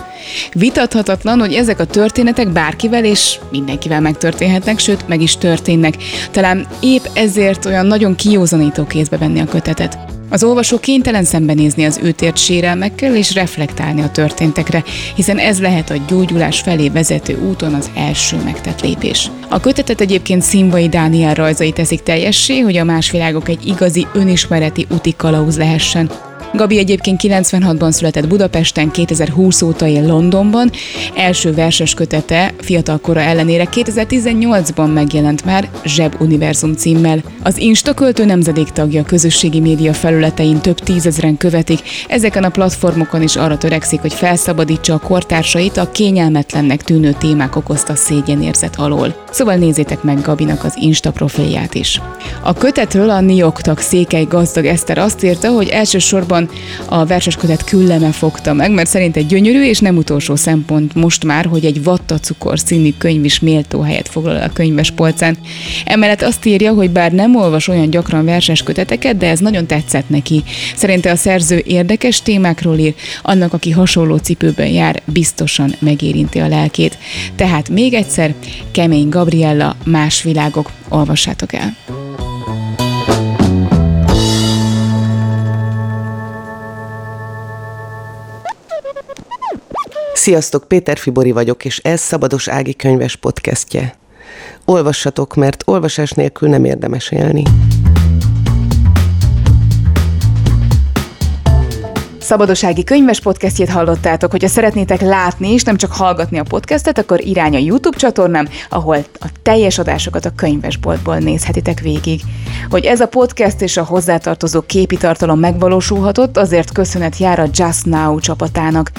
Vitathatatlan, hogy ezek a történetek bárkivel és mindenkivel megtörténhetnek, sőt, meg is történnek. Talán épp ezért olyan nagyon kiózanító kézbe venni a kötetet. Az olvasó kénytelen szembenézni az őtért sérelmekkel és reflektálni a történtekre, hiszen ez lehet a gyógyulás felé vezető úton az első megtett lépés. A kötetet egyébként Színvai Dániel rajzai teszik teljessé, hogy a másvilágok egy igazi önismereti úti kalauz lehessen. Gabi egyébként 96-ban született Budapesten, 2020 óta él Londonban. Első verses kötete fiatalkora ellenére 2018-ban megjelent már Zseb Univerzum címmel. Az Insta költő nemzedék tagja közösségi média felületein több tízezren követik. Ezeken a platformokon is arra törekszik, hogy felszabadítsa a kortársait a kényelmetlennek tűnő témák okozta szégyenérzet alól. Szóval nézzétek meg Gabinak az Insta profilját is. A kötetről a Nioktak székely gazdag Eszter azt írta, hogy elsősorban Általában a verseskötet külleme fogta meg, mert szerint egy gyönyörű és nem utolsó szempont most már, hogy egy Vatta cukor színű könyv is méltó helyet foglal a könyves polcán. Emellett azt írja, hogy bár nem olvas olyan gyakran verses köteteket, de ez nagyon tetszett neki. Szerinte a szerző érdekes témákról ír, annak, aki hasonló cipőben jár, biztosan megérinti a lelkét. Tehát még egyszer, Kemény Gabriella, Más világok, olvassátok el. Sziasztok, Péter Fibori vagyok, és ez Szabados Ági könyves podcastje. Olvassatok, mert olvasás nélkül nem érdemes élni. Szabadossági könyves podcastjét hallottátok, hogyha szeretnétek látni és nem csak hallgatni a podcastet, akkor irány a YouTube csatornám, ahol a teljes adásokat a könyvesboltból nézhetitek végig. Hogy ez a podcast és a hozzátartozó képi tartalom megvalósulhatott, azért köszönet jár a Just Now csapatának.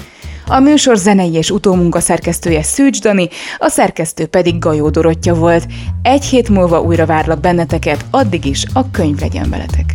A műsor zenei és utómunka szerkesztője Szűcs Dani, a szerkesztő pedig Gajó Dorottya volt. Egy hét múlva újra várlak benneteket, addig is a könyv legyen veletek.